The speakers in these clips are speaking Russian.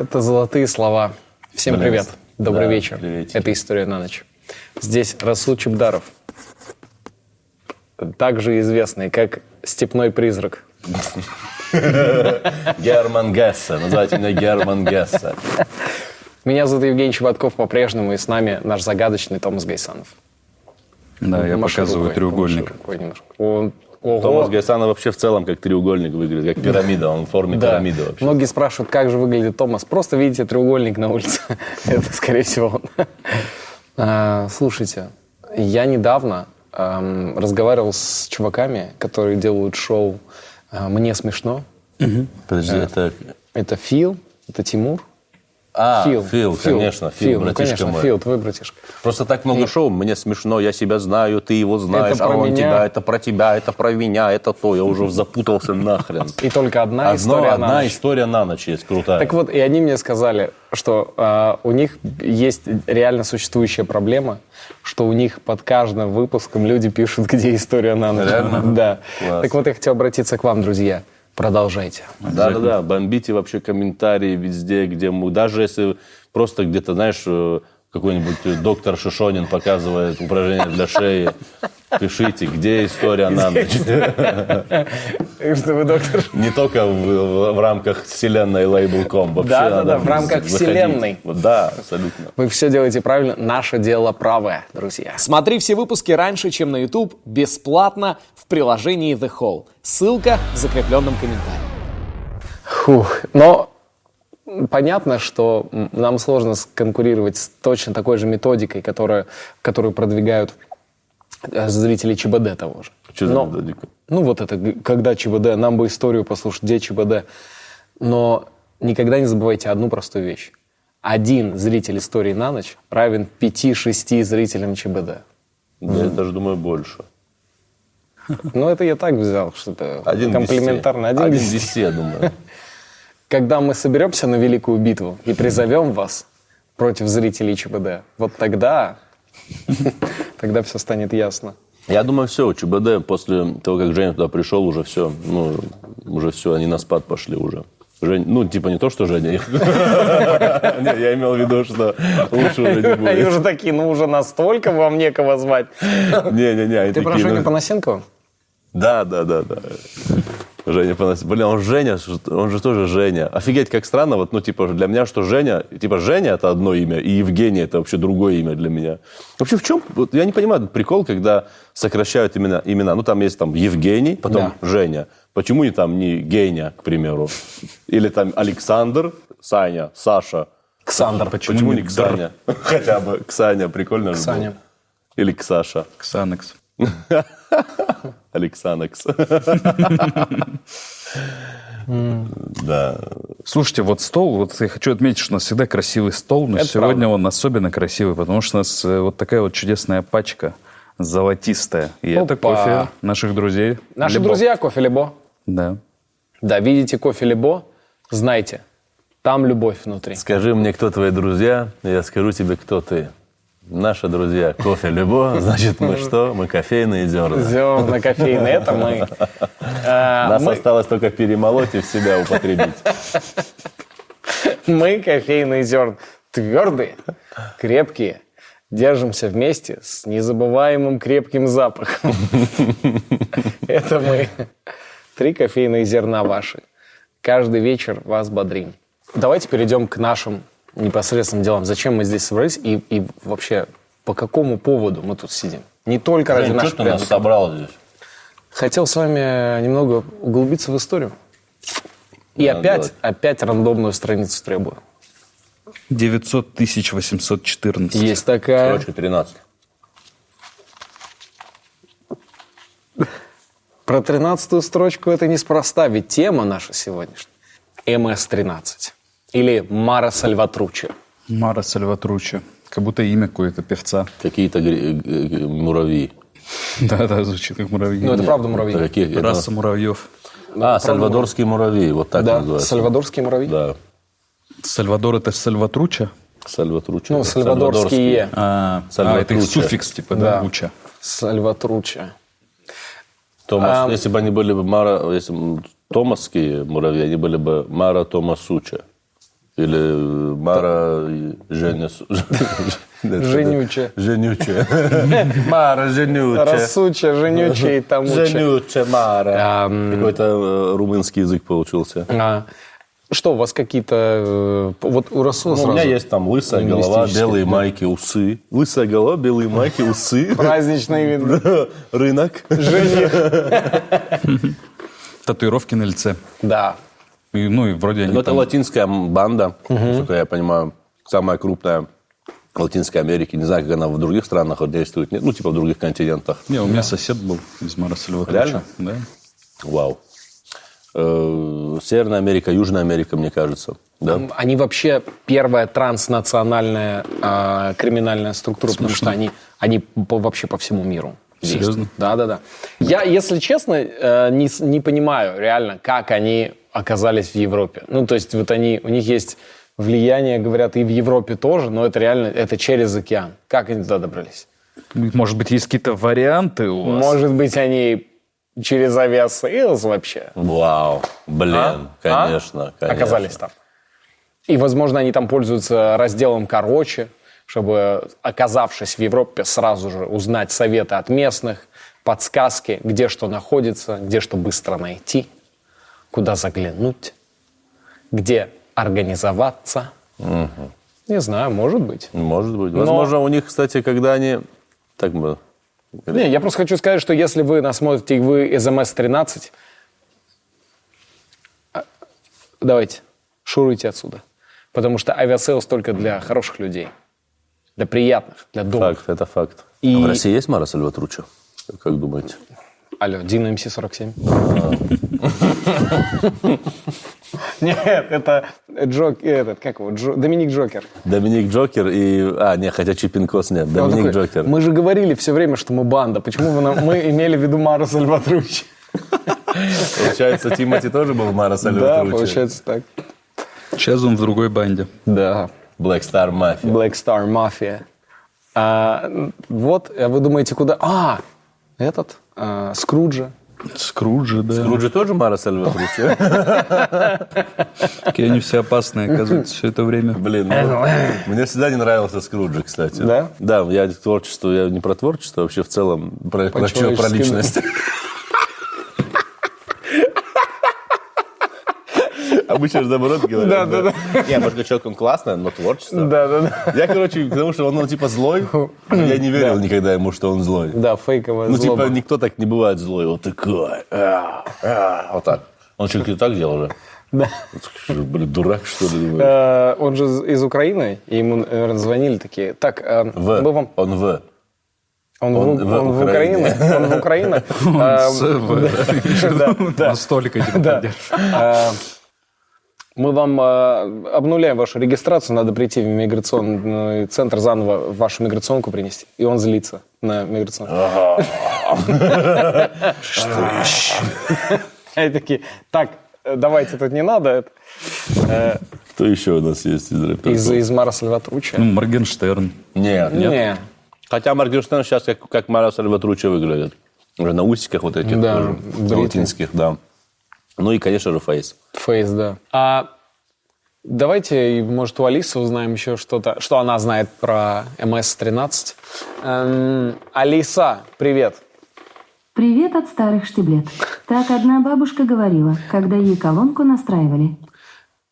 Это золотые слова. Всем Блин, привет. Добрый да, вечер. приветики. Это история на ночь. Здесь Расул Чебдаров, также известный как Степной призрак. Герман Гессе. Называйте меня Герман Гессе. Меня зовут Евгений Чеботков по-прежнему, и с нами наш загадочный Томас Гайсанов. Да, я показываю треугольник. Он- ого. Томас Гайсанов вообще в целом как треугольник выглядит, как пирамида. Он в форме Да. пирамиды вообще. Многие спрашивают, как же выглядит Томас. Просто видите треугольник на улице. Это, скорее всего, он. А, Слушайте, я недавно разговаривал с чуваками, которые делают шоу а, «Мне смешно». Подожди, это... Это Фил, это Тимур. А, Фил, конечно, Фил, ну, братишка конечно, мой. Фил, твой братишка. Просто так много шоу, мне смешно, я себя знаю, ты его знаешь, Это а про он меня. тебя, это про тебя, это про меня, это то, я уже запутался нахрен. И только одна Одно- история на одна ночь. история на ночь есть, крутая. Так вот, и они мне сказали, что а, у них есть реально существующая проблема, что у них под каждым выпуском люди пишут, где история на ночь. Реально? Да. Класс. Так вот, я хотел обратиться к вам, друзья. Продолжайте. Да-да-да, бомбите вообще комментарии везде, где мы... Даже если просто где-то, знаешь, э, какой-нибудь доктор Шишонин показывает упражнение для шеи, пишите, где история на ночь. Что вы, доктор? Не только в, в- в рамках вселенной Label.com. Вообще Да-да-да, надо в рамках заходить. вселенной. Вот, Да, абсолютно. Вы все делаете правильно. Наше дело правое, друзья. Смотри все выпуски раньше, чем на YouTube, бесплатно в приложении The Hall. Ссылка в закрепленном комментарии. Фух. Но понятно, что нам сложно конкурировать с точно такой же методикой, которая, которую продвигают э, зрители ЧБД того же. Что за Но- методика? Ну вот это, когда ЧБД, нам бы историю послушать, где ЧБД. Но никогда не забывайте одну простую вещь. Один зритель истории на ночь равен 5-6 зрителям ЧБД. Я даже думаю, больше. Ну это я так взял, что-то комплиментарно. Один Один десяти, я думаю. Когда мы соберемся на великую битву и призовем вас против зрителей ЧБД, вот тогда, тогда все станет ясно. Я думаю, все, у ЧБД после того, как Женя туда пришел, уже все, ну, уже все, они на спад пошли уже. Жень, ну, типа не то, что Женя. Нет, я имел в виду, что лучше уже не Они будет. уже такие, ну уже настолько вам некого звать. Не-не-не, они Ты про Женю ну, Панасенкова? Да, да, да, да. Женя Панасенков. Блин, он Женя, он же тоже Женя. Офигеть, как странно, вот, ну, типа, для меня, что Женя, типа, Женя это одно имя, и Евгений это вообще другое имя для меня. Вообще, в чем, вот я не понимаю этот прикол, когда сокращают имена, имена. Ну, там есть там Евгений, потом Женя. Почему не там не Геня, к примеру? Или там Александр, Саня, Саша. Ксандр. Почему, не Ксаня? Хотя бы Ксаня, прикольно же было. Ксаня. Или Ксаша. Ксанекс. Алексанекс. Да. Слушайте, вот стол, вот я хочу отметить, что у нас всегда красивый стол, но сегодня он особенно красивый, потому что у нас э, вот такая вот чудесная пачка, золотистая. И это кофе наших друзей. Наши друзья кофе Лебо. Да. Да, видите кофе Лебо, знайте, там любовь внутри. Скажи мне, кто твои друзья, и я скажу тебе, кто ты. Наши друзья кофе любо, значит мы что? Мы кофейные зерна. Зерна кофейные, это мы. А, Нас осталось только перемолоть и в себя употребить. Мы кофейные зерна. Твердые, крепкие. Держимся вместе с незабываемым крепким запахом. Это мы. Три кофейные зерна ваши. Каждый вечер вас бодрим. Давайте перейдем к нашим непосредственным делам. Зачем мы здесь собрались и, и вообще по какому поводу мы тут сидим? Не только ради Жень, что ты нас собрал здесь? Хотел с вами немного углубиться в историю. И Надо опять, делать. опять рандомную страницу требую. 900 тысяч 814. Есть такая. Короче, 13. Про тринадцатую строчку это неспроста, ведь тема наша сегодняшняя. МС-13. Или Мара Сальватручи. Мара Сальватручи. Как будто имя какое-то певца. Какие-то гри- э, э, муравьи. Да-да, звучит как муравьи. Ну, это правда муравьи. Какие? Раса муравьев. А, сальвадорские муравьи, вот так Да, называется. сальвадорские муравьи. Да, Сальвадор это Сальватруча? сальватручи. Ну, сальвадорские. А, Сальватруча. а, это их суффикс, типа, да, Да. уча. Сальватручи. Томас, А- если бы они были бы Мара, если бы томасские муравьи, они были бы Мара Томасуча. Или э, Мара. Су- Женючая. Женючая. Мара Женючая. Рассуча, женючая и тамучая. Женючая Мара. Какой-то э, румынский язык получился. А, Что, у вас какие-то... э, Вот у Расула Ну, у сразу меня есть там лысая голова, белые да. майки, усы. Лысая голова, белые майки, усы. праздничный вид. Рынок. Жених. Татуировки на лице. Да. И, ну и вроде они Ну, это там- латинская банда, насколько я понимаю, самая крупная в Латинской Америке. Не знаю, как она в других странах действует. Нет, Ну, типа в других континентах. Не, у меня сосед был из Мара Сальваторича. Реально? Да. Вау. Э, Северная Америка, Южная Америка, мне кажется. Да? Они вообще первая транснациональная а, криминальная структура, потому что они, они по- вообще по всему миру. Серьезно? Да, да, да. Я, если честно, э, не, не понимаю реально, как они оказались в Европе. Ну, то есть вот они, у них есть влияние, говорят, и в Европе тоже, но это реально, это через океан. Как они туда добрались? Может быть, есть какие-то варианты у вас? Может быть, они через Aviasales вообще Вау. Блин, А? А? конечно, конечно. оказались там. И, возможно, они там пользуются разделом «короче», чтобы, оказавшись в Европе, сразу же узнать советы от местных, подсказки, где что находится, где что быстро найти, куда заглянуть, где организоваться. Не знаю, может быть. Может быть. Возможно, у них, кстати, когда они... Так бы... Не, я просто хочу сказать, что если вы нас смотрите, и вы из МС-13, а, давайте, шуруйте отсюда. Потому что Aviasales только для хороших людей. Для приятных, для добрых. Факт, это факт. И- А в России есть Мара Сальватруча? Как думаете? Алло, Дина МС-47. Нет, это Джок, этот, как его, Джо- Доминик Джокер. Доминик Джокер и... А, не, хотя Чипинкос нет. Доминик такой, Джокер. Мы же говорили все время, что мы банда. Почему вы нам, мы имели в виду Мару Сальватручи? Получается, Тимати тоже был Мара Да, Сальватруча? получается так. Сейчас он в другой банде. Да. Black Star Mafia. Black Star Mafia. А, вот, а вы думаете, куда? А, этот, а, Скруджа. Скруджи, да. Скруджи тоже Мара Сальватруча? Какие они все опасные, оказывается, все это время. Блин, ну, мне всегда не нравился Скруджи, кстати. Да? Да, я творчество, я не про творчество, а вообще в целом про, личность. Обычно же наоборот говорят. Да, да, да. Не, Башкачок, он классный, но творчество. Да, да, да. Я, короче, потому что он, ну, типа, злой. Я не верил никогда ему, что он злой. Да, фейковая Ну, типа, никто так не бывает злой. Вот такой. а, а, Вот так. Он что, и так делал же? Да. Блин, дурак, что ли? Э, Он же из Украины, и ему, наверное, звонили такие. Так, э, В. мы вам... Он В. Он, Он в, в он в Украине. Он в Украине. Э, Да, да. На столика типа Да. поддерживаешь. Э, Мы вам э, обнуляем вашу регистрацию, надо прийти в миграционный центр заново вашу миграционку принести. И он злится на миграционную. Они такие, так, э, давайте тут не надо. э, Кто еще у нас есть из рэперов? Из, из Мара Сальватруча. Ну, Моргенштерн. Нет. Не. Хотя Моргенштерн сейчас как, как Мара Сальватруча выглядит. Уже на усиках вот этих. Да, тоже, да. Ну и, конечно же, Фейс. Фейс, да. А давайте, может, у Алисы узнаем еще что-то, что она знает про МС-13. Эм, Алиса, привет. Привет от старых штиблет. Так одна бабушка говорила, когда ей колонку настраивали.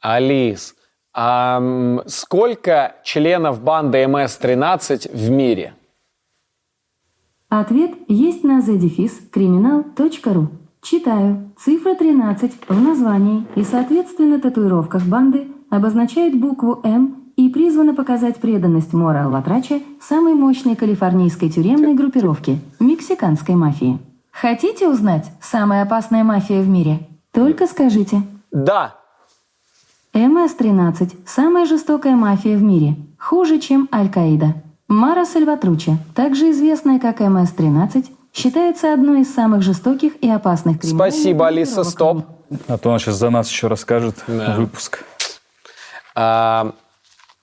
Алис, а сколько членов банды МС-13 в мире? Ответ есть на criminal.ru. Читаю. Цифра 13 в названии и, соответственно, татуировках банды обозначает букву «М» и призвана показать преданность Мора Алватрача самой мощной калифорнийской тюремной группировке – мексиканской мафии. Хотите узнать самая опасная мафия в мире? Только скажите. Да. МС-13 – самая жестокая мафия в мире, хуже, чем Аль-Каида. Мара Сальватруча, также известная как МС-13, считается одной из самых жестоких и опасных криминальных Спасибо, Алиса, стоп. А то он сейчас за нас еще расскажет выпуск. А,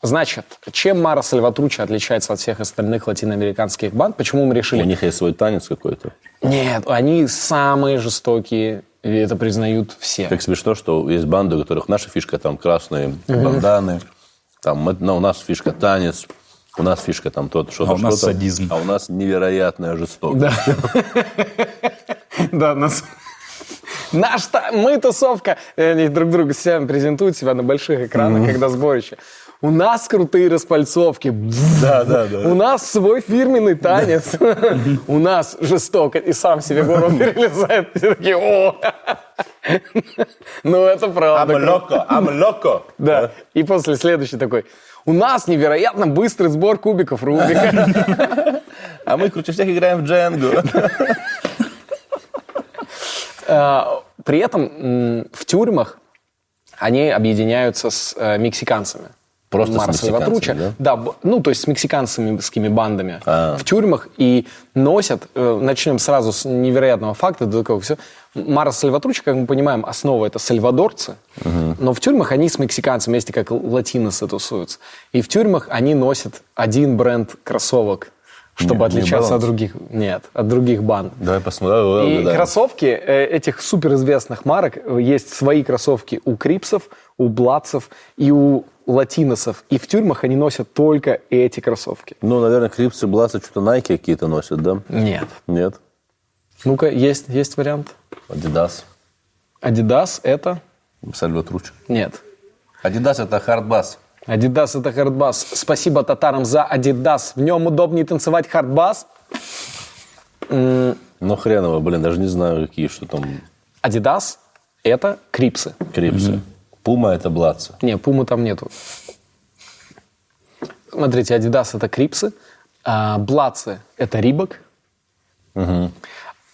значит, чем Мара Сальватруча отличается от всех остальных латиноамериканских банд? Почему мы решили? У них есть свой танец какой-то. Нет, они самые жестокие И это признают все. Как смешно, что есть банды, у которых наша фишка там красные банданы, там мы- ну, у нас фишка танец, у нас фишка там тот, что-то, А у нас что-то, садизм. А у нас невероятная жестокость. Да. Нас... Наш, та- мы тусовка. И Они друг друга себя презентуют себя на больших экранах, когда сборище. У нас крутые распальцовки. Да, да, да. У нас свой фирменный танец. У нас жестоко. И сам себе голову перелезает. Все такие, о! Ну, это правда. I'm loco, I'm loco. Да. И после следующий такой. У нас невероятно быстрый сбор кубиков Рубика. А мы круче всех играем в дженгу. А, При этом в тюрьмах они объединяются с э, мексиканцами. Просто с Марса мексиканцами, Сальватруча. да? б- ну, то есть с мексиканскими бандами А. в тюрьмах и носят, э, начнем сразу с невероятного факта, до такого все. Марс Сальватруча, как мы понимаем, основа это сальвадорцы, но в тюрьмах они с мексиканцами вместе как латиносы тусуются. И в тюрьмах они носят один бренд кроссовок, чтобы Не- не отличаться от Balance? других. Нет, от других банд. Давай посмотрим. И да. кроссовки э, этих суперизвестных марок, э, есть свои кроссовки у крипсов, у бладцев и у латиносов. И в тюрьмах они носят только эти кроссовки. Ну, наверное, крипсы, бладсы, что-то Nike какие-то носят, да? Нет. Нет? Ну-ка, есть, есть вариант. Adidas. Adidas это? Сальватруч. Нет. Adidas это хардбас. Adidas это хардбас. Спасибо татарам за Adidas. В нем удобнее танцевать хардбас. Ну, хреново, блин, даже не знаю, какие, что там Adidas это крипсы. крипсы. Пума это блацы. Не, пумы там нету. Смотрите, Adidas это крипсы, а блацы это Рибок,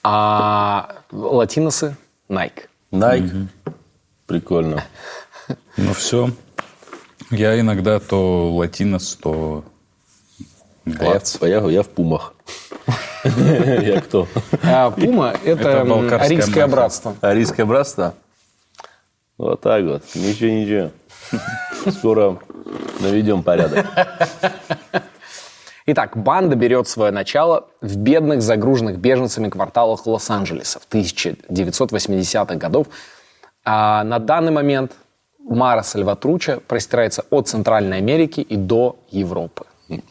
а латиносы Nike. Nike. Прикольно. Ну все. Я иногда то латинос, то А я, блац. а я, я в пумах. Я кто? А Пума это, арийское братство. Арийское братство? Вот так вот. Ничего, ничего. Скоро наведем порядок. Итак, банда берет свое начало в бедных, загруженных беженцами кварталах Лос-Анджелеса в 1980-х годов. А на данный момент Мара Сальватруча простирается от Центральной Америки и до Европы.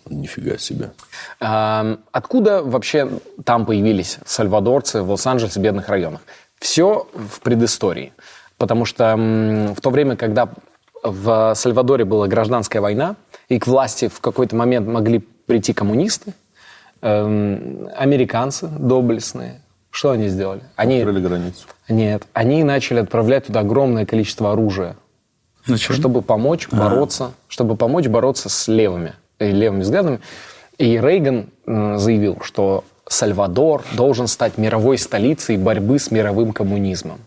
Нифига себе. Эм, Откуда вообще там появились сальвадорцы в Лос-Анджелесе, в бедных районах? Все в предыстории. Потому что в то время, когда в Сальвадоре была гражданская война, и к власти в какой-то момент могли прийти коммунисты, эм, американцы доблестные, что они сделали? Они, Открыли границу. нет, они начали отправлять туда огромное количество оружия Зачем? чтобы помочь бороться, чтобы помочь бороться с левыми, э, левыми взглядами. И Рейган заявил, что Сальвадор должен стать мировой столицей борьбы с мировым коммунизмом.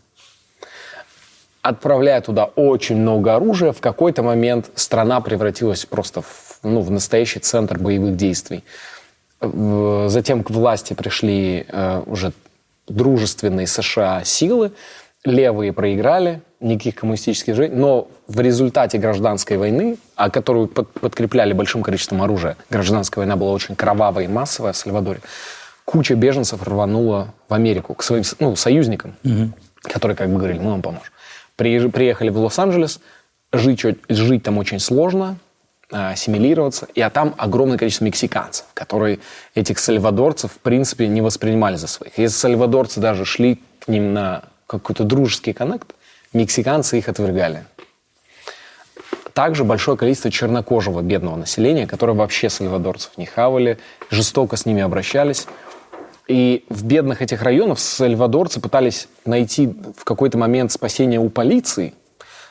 Отправляя туда очень много оружия, в какой-то момент страна превратилась просто в, ну, в настоящий центр боевых действий. Затем к власти пришли э, уже дружественные США силы, левые проиграли, никаких коммунистических движений, но в результате гражданской войны, а которую под- подкрепляли большим количеством оружия, гражданская война была очень кровавая и массовая в Сальвадоре, куча беженцев рванула в Америку к своим ну, союзникам, которые как бы говорили, мы вам поможем. Приезж- Приехали в Лос-Анджелес, жить, жить там очень сложно, ассимилироваться, и а там огромное количество мексиканцев, которые этих сальвадорцев, в принципе, не воспринимали за своих. Если сальвадорцы даже шли к ним на какой-то дружеский коннект, мексиканцы их отвергали. Также большое количество чернокожего бедного населения, которые вообще сальвадорцев не хавали, жестоко с ними обращались. И в бедных этих районах сальвадорцы пытались найти в какой-то момент спасение у полиции,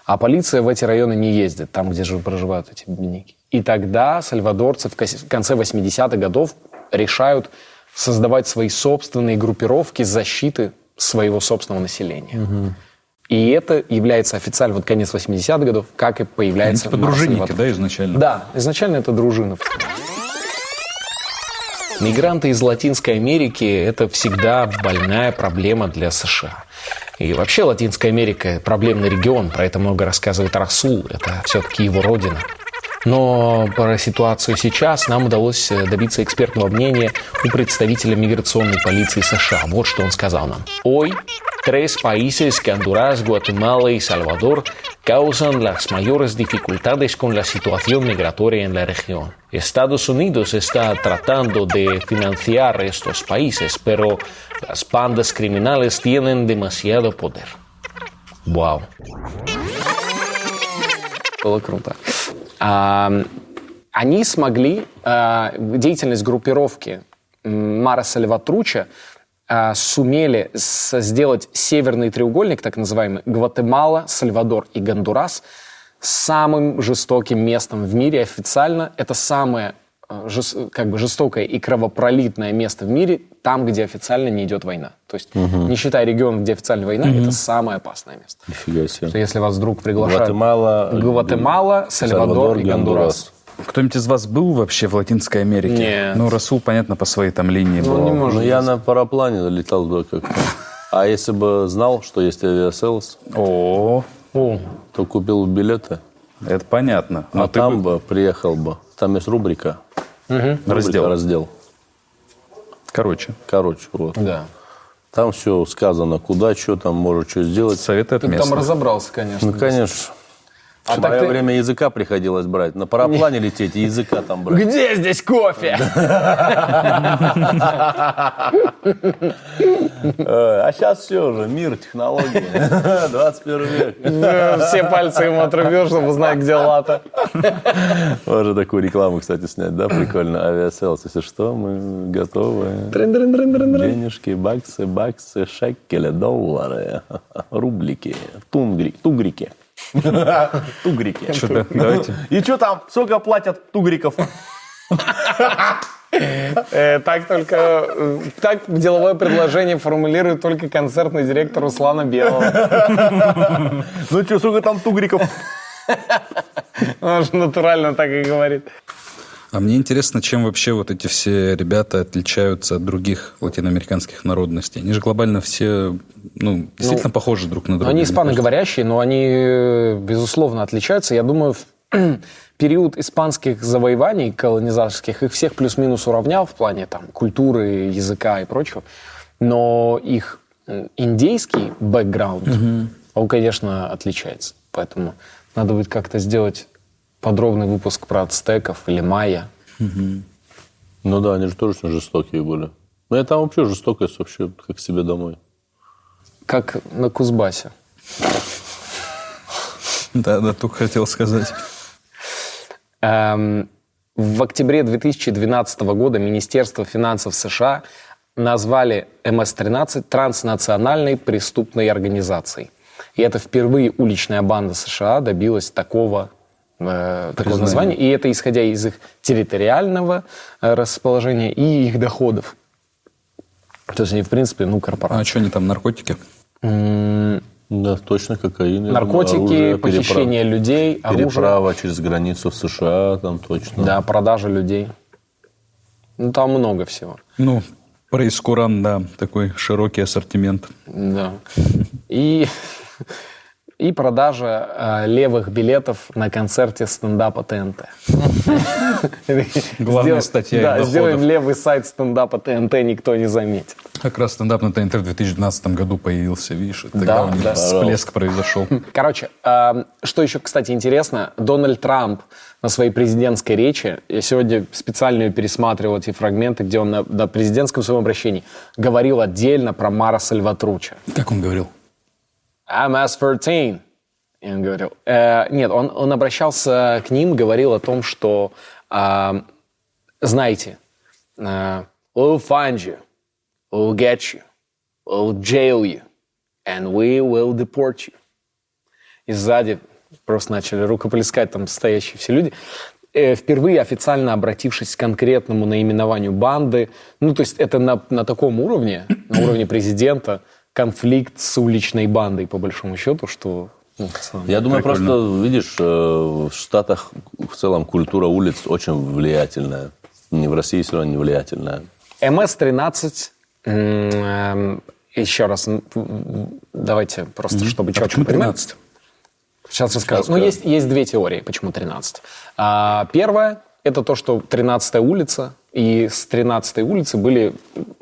а полиция в эти районы не ездит, там, где же проживают эти бедняки. И тогда сальвадорцы в конце 80-х годов решают создавать свои собственные группировки защиты своего собственного населения. И это является официально, вот конец 80-х годов, как и появляется типа Марс дружинники, да, изначально? Да, изначально это дружина. Мигранты из Латинской Америки – это всегда больная проблема для США. И вообще Латинская Америка – проблемный регион, про это много рассказывает Расул, это все-таки его родина. Но про ситуацию сейчас нам удалось э, добиться экспертного мнения у представителя миграционной полиции США. Вот что он сказал нам. Ой, tres países, que Honduras, y Salvador, causan las mayores dificultades con la situación migratoria en la región. Estados Unidos está tratando de financiar estos países, pero las bandas criminales tienen demasiado poder. Wow. Было круто. Они смогли, а, деятельность группировки Мара Сальватруча а, сумели сделать северный треугольник, так называемый, Гватемала, Сальвадор и Гондурас, самым жестоким местом в мире официально. Это самое жес- как бы жестокое и кровопролитное место в мире, там, где официально не идет война. То есть, не считая регион, где официально война, это самое опасное место. Нифига себе. Что если вас вдруг приглашают... Гватемала, Гватемала, Сальвадор, и Гондурас. Кто-нибудь из вас был вообще в Латинской Америке? Нет. Ну, Расул, понятно, по своей там линии был. не может. Ну, я на параплане летал бы как-то. А если бы знал, что есть Aviasales, О, О, то купил билеты, это понятно. Но а ты там бы приехал бы. Там есть рубрика. Рубрика, Раздел. Раздел. Короче, Короче, вот. да. Там все сказано, куда, что там, может, что сделать. советы от Ты там местных. разобрался, конечно. Ну, конечно. А в мое ты- время языка приходилось брать. На параплане лететь и языка там брать. Где здесь кофе? Э, А сейчас все же, мир, технологии. 21 век. Все пальцы ему отрубил, чтобы знать, где лата. Можно такую рекламу, кстати, снять, да? Прикольно. Aviasales. Если что, мы готовы. Денежки, баксы, баксы, шекели, доллары, рублики, тунгри, тугрики. Тугрики. И что там? Сколько платят тугриков? Э, Так только... э, Так деловое предложение формулирует только концертный директор Руслана Белого. Ну что, сколько там тугриков? Он же натурально так и говорит. А мне интересно, чем вообще вот эти все ребята отличаются от других латиноамериканских народностей. Они же глобально все, ну, действительно похожи друг на друга. Они испаноговорящие, но они, э, безусловно, отличаются. Я думаю, в период испанских завоеваний колонизаторских их всех плюс-минус уравнял в плане там, культуры, языка и прочего. Но их м, индейский бэкграунд, он, конечно, отличается. Поэтому надо будет как-то сделать подробный выпуск про ацтеков или майя. Ну да, они же тоже очень жестокие были. Ну я там вообще жестокость вообще как себе домой. Как на Кузбассе. Да, да, только хотел сказать. Эм, В октябре 2012 года Министерство финансов США назвали МС-13 транснациональной преступной организацией. И это впервые уличная банда США добилась такого, э, такого названия. И это исходя из их территориального э, расположения и их доходов. То есть они, в принципе, ну, А корпорация. что они там, наркотики? Да, точно кокаин. Наркотики, оружие, похищение людей, оружие. Переправа через границу в США, там точно. Да, продажа людей. Ну, там много всего. Ну, прейскуран, да, такой широкий ассортимент. Да. И, и продажа э, левых билетов на концерте стендапа ТНТ. Главная статья Да, сделаем левый сайт стендапа ТНТ, никто не заметит. Как раз стендап на ТНТ в 2012 году появился, видишь, тогда Да, у них всплеск произошел. Короче, э, что еще, кстати, интересно, Дональд Трамп на своей президентской речи, я сегодня специально пересматривал эти фрагменты, где он на, на президентском своем обращении говорил отдельно про Мара Сальватруча. Как он говорил? MS-13. И он говорил. Э, нет, он, он обращался к ним, говорил о том, что, а, знаете, э, we'll find you, we'll get you, we'll jail you, and we will deport you. И сзади просто начали рукоплескать там стоящие все люди. Э, впервые официально обратившись к конкретному наименованию банды, ну, то есть это на, на таком уровне, на уровне президента, конфликт с уличной бандой, по большому счету, что... ну, целом- Я думаю, просто, видишь, э, в Штатах в целом культура улиц очень влиятельная. Не в России все равно не влиятельная. МС-13, м, эм, еще раз, давайте просто, чтобы А четко почему понимать. 13? Сейчас расскажу. Ну, есть, есть две теории, почему 13. А, первая – это то, что 13-я улица, и с 13-й улицы были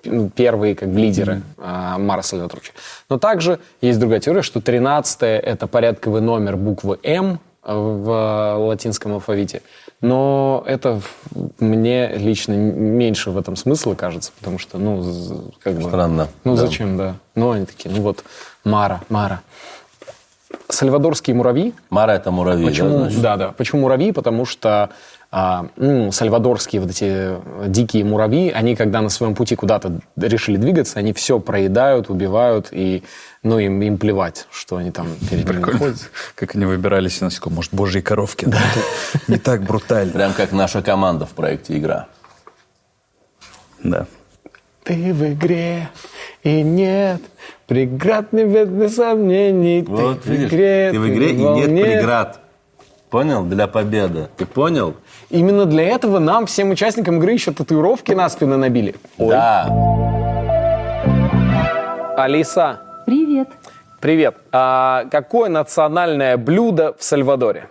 ну, первые как бы лидеры а, Мара Сальватручи. Но также есть другая теория, что 13 это порядковый номер буквы М в латинском алфавите. Но это мне лично меньше в этом смысла кажется, потому что, ну, как бы... Странно, Ну, да. зачем, да. Ну, они такие, ну вот, Мара, Мара. Сальвадорские муравьи Мара это муравей, да, Почему? значит? Да, да. Почему муравьи? Потому что а, м, сальвадорские вот эти э, дикие муравьи, они когда на своем пути куда-то решили двигаться, они все проедают, убивают, и ну, им, им плевать, что они там перед ними находятся. Как они выбирались насекомых. Может, божьи коровки. да? Не так брутально. Прям как наша команда в проекте «Игра». Да. Ты в игре, и нет преград, не без сомнений. Вот ты видишь, в игре, ты в игре, и нет волне. преград. Понял? Для победы. Ты понял? Именно для этого нам, всем участникам игры, еще татуировки на спины набили. Ой. Да. Алиса, Привет. привет. А какое национальное блюдо в Сальвадоре?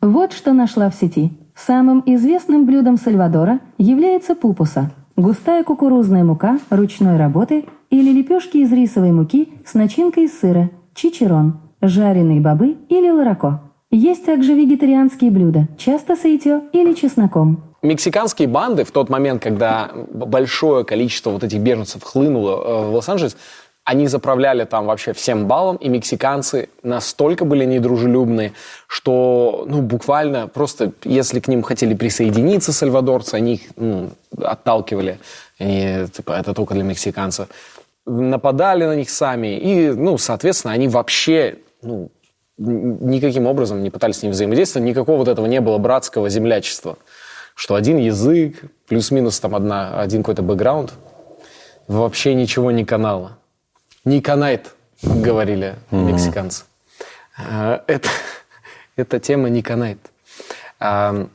Вот что нашла в сети. Самым известным блюдом Сальвадора является пупуса – густая кукурузная мука ручной работы или лепешки из рисовой муки с начинкой из сыра, чичерон, жареные бобы или ларако. Есть также вегетарианские блюда, часто с яйцо или чесноком. Мексиканские банды в тот момент, когда большое количество вот этих беженцев хлынуло э, в Лос-Анджелес, они заправляли там вообще всем балом, и мексиканцы настолько были недружелюбные, что, ну, буквально просто, если к ним хотели присоединиться сальвадорцы, они их ну, отталкивали. Они, типа, это только для мексиканцев. Нападали на них сами, и, ну, соответственно, они вообще, ну, никаким образом не пытались с ним взаимодействовать, никакого вот этого не было братского землячества что один язык, плюс-минус там одна, один какой-то бэкграунд, вообще ничего не канало. Не канает, говорили мексиканцы. А, Это, эта тема не канает. А,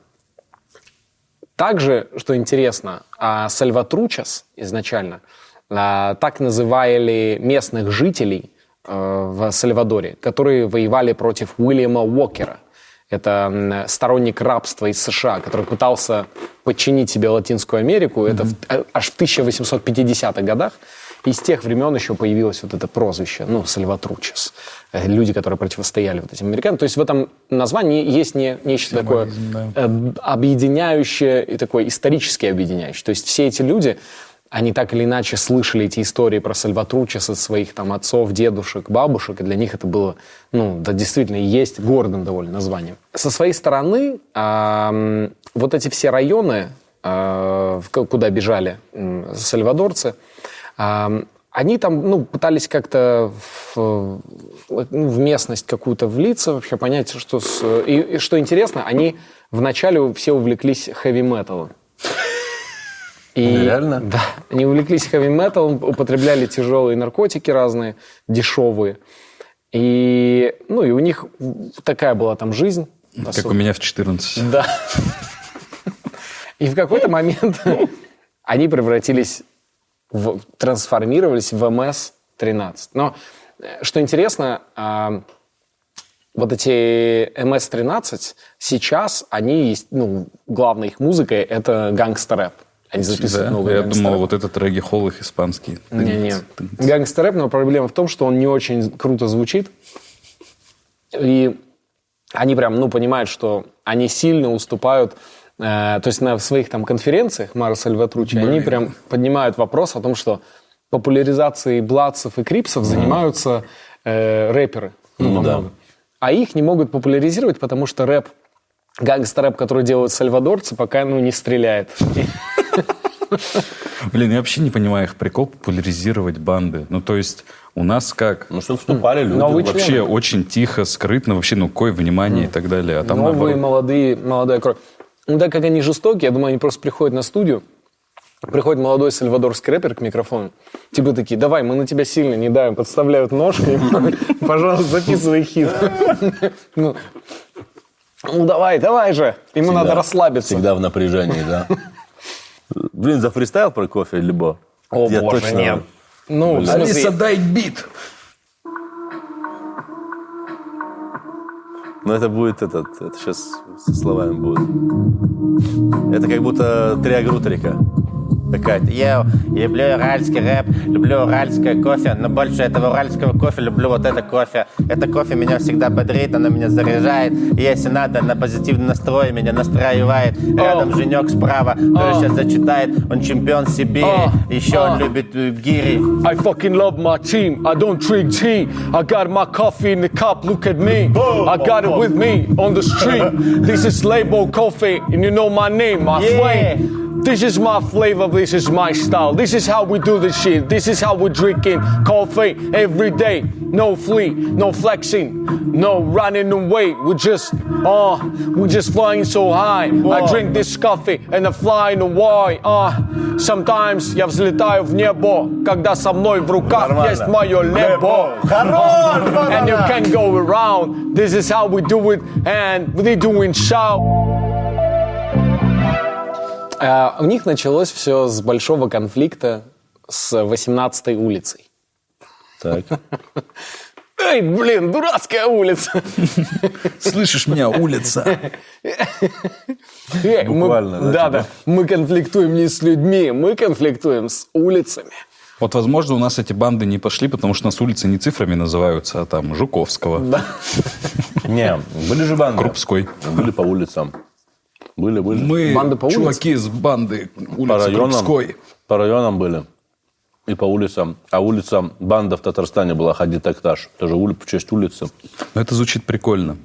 Также, что интересно, а, Сальватручас изначально так называли местных жителей в Сальвадоре, которые воевали против Уильяма Уокера. Это сторонник рабства из США, который пытался подчинить себе Латинскую Америку. Это в- э, аж в 1850-х годах. И с тех времен еще появилось вот это прозвище, ну, Сальватручес. Э, Люди, которые противостояли вот этим американцам. То есть в этом названии есть не, нечто такое э, объединяющее и такое исторически объединяющее. То есть все эти люди, они так или иначе слышали эти истории про Сальватручес от своих там отцов, дедушек, бабушек, и для них это было, ну, да, действительно, есть гордым довольно названием. Со своей стороны, вот эти все районы, а, куда бежали сальвадорцы, они там, ну, пытались как-то в, ну, в местность какую-то влиться, вообще понять, что... С, и, и что интересно, они вначале все увлеклись хэви-металом. И, Реально? Да. Они увлеклись хэви-металом, употребляли тяжелые наркотики разные, дешевые. И, ну, и у них такая была там жизнь. Как сути. у меня в 14. Да. И в какой-то момент они превратились, в, трансформировались в МС-13. Но э, что интересно, а, вот эти МС-13 сейчас, они есть, ну, главной их музыкой это гангстер-рэп. Они записывают Да, много я думал, вот этот регги-холл их испанский. Не-не. Гангстер-рэп, но проблема в том, что он не очень круто звучит. И они прям, ну, понимают, что они сильно уступают э, то есть на своих там конференциях Мара Сальватручи, они прям поднимают вопрос о том, что популяризацией бладцев и крипсов занимаются э, рэперы. Ну, во да. А их не могут популяризировать, потому что рэп, гангстер-рэп, который делают сальвадорцы, пока ну, не стреляет. Блин, я вообще не понимаю их прикол популяризировать банды. Ну, то есть у нас как? Ну, чтобы вступали люди. Новый вообще. Вообще очень тихо, скрытно, вообще, ну, кое внимание и так далее. А там Новые, наоборот. молодые, молодая кровь. Ну, так как они жестокие, я думаю, они просто приходят на студию, приходит молодой сальвадорский рэпер к микрофону, типа такие, давай, мы на тебя сильно не давим, подставляют ножку, и, пожалуйста, записывай хит. Ну, ну, давай, давай же, ему надо расслабиться. Всегда в напряжении, да. Блин, за фристайл про кофе либо? О, Я боже, точно- нет. Ну, в смысле, дай бит! Но это будет этот, это сейчас со словами будет. Это как будто триагрутрика. Такая, я люблю уральский рэп, люблю уральское кофе, но больше этого уральского кофе люблю вот это кофе. Это кофе меня всегда бодрит, оно меня заряжает. И если надо, на позитивный настрой меня настраивает. Рядом Женек справа, который сейчас зачитает. Он чемпион Сибири, еще он любит э, гири. I fucking love my team. I don't drink tea. I got my coffee in the cup. Look at me. I got it with me on the street. This is label coffee, and you know my name, my Yeah. flame. This is my flavor. This is my style. This is how we do this shit. This is how we drinking coffee every day. No flea, no flexing, no running away. We just, uh, we just flying so high. I drink this coffee and I'm flying away. Uh, sometimes я взлетаю в небо, когда со мной в руках Нормально. есть мое лебо. Хорош, And you банана! can go around. This is how we do it, and we doing shout. А, у них началось все с большого конфликта с 18-й улицей. Так. Эй, блин, дурацкая улица. Слышишь меня, улица? Эй, мы- Буквально, да, Да, типа? да. Мы конфликтуем не с людьми, мы конфликтуем с улицами. Вот, возможно, у нас эти банды не пошли, потому что у нас улицы не цифрами называются, а там Жуковского, Не, были же банды. Крупской. Были по улицам. Были, были. Мы Банды по улицам? чуваки из банды по улицы районам, Крупской. по районам были. И по улицам. А улица, банда в Татарстане была Хади Такташ. Тоже ули- в честь улицы. Но это звучит прикольно.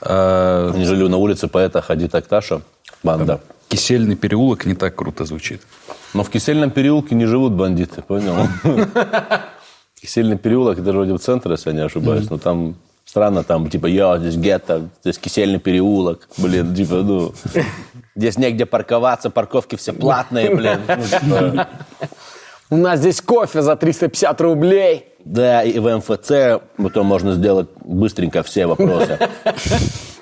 А, Они жили на улице поэта Хади Такташа. Банда. Кисельный переулок не так круто звучит. Но в Кисельном переулке не живут бандиты, понял? Кисельный переулок, это вроде в центре, если я не ошибаюсь. Но там странно, там типа, я, здесь гетто, здесь Кисельный переулок. Блин, типа, ну... Здесь негде парковаться, парковки все платные, блин. Ну, типа, У нас здесь кофе за 350 рублей. Да, и в МФЦ потом можно сделать быстренько все вопросы.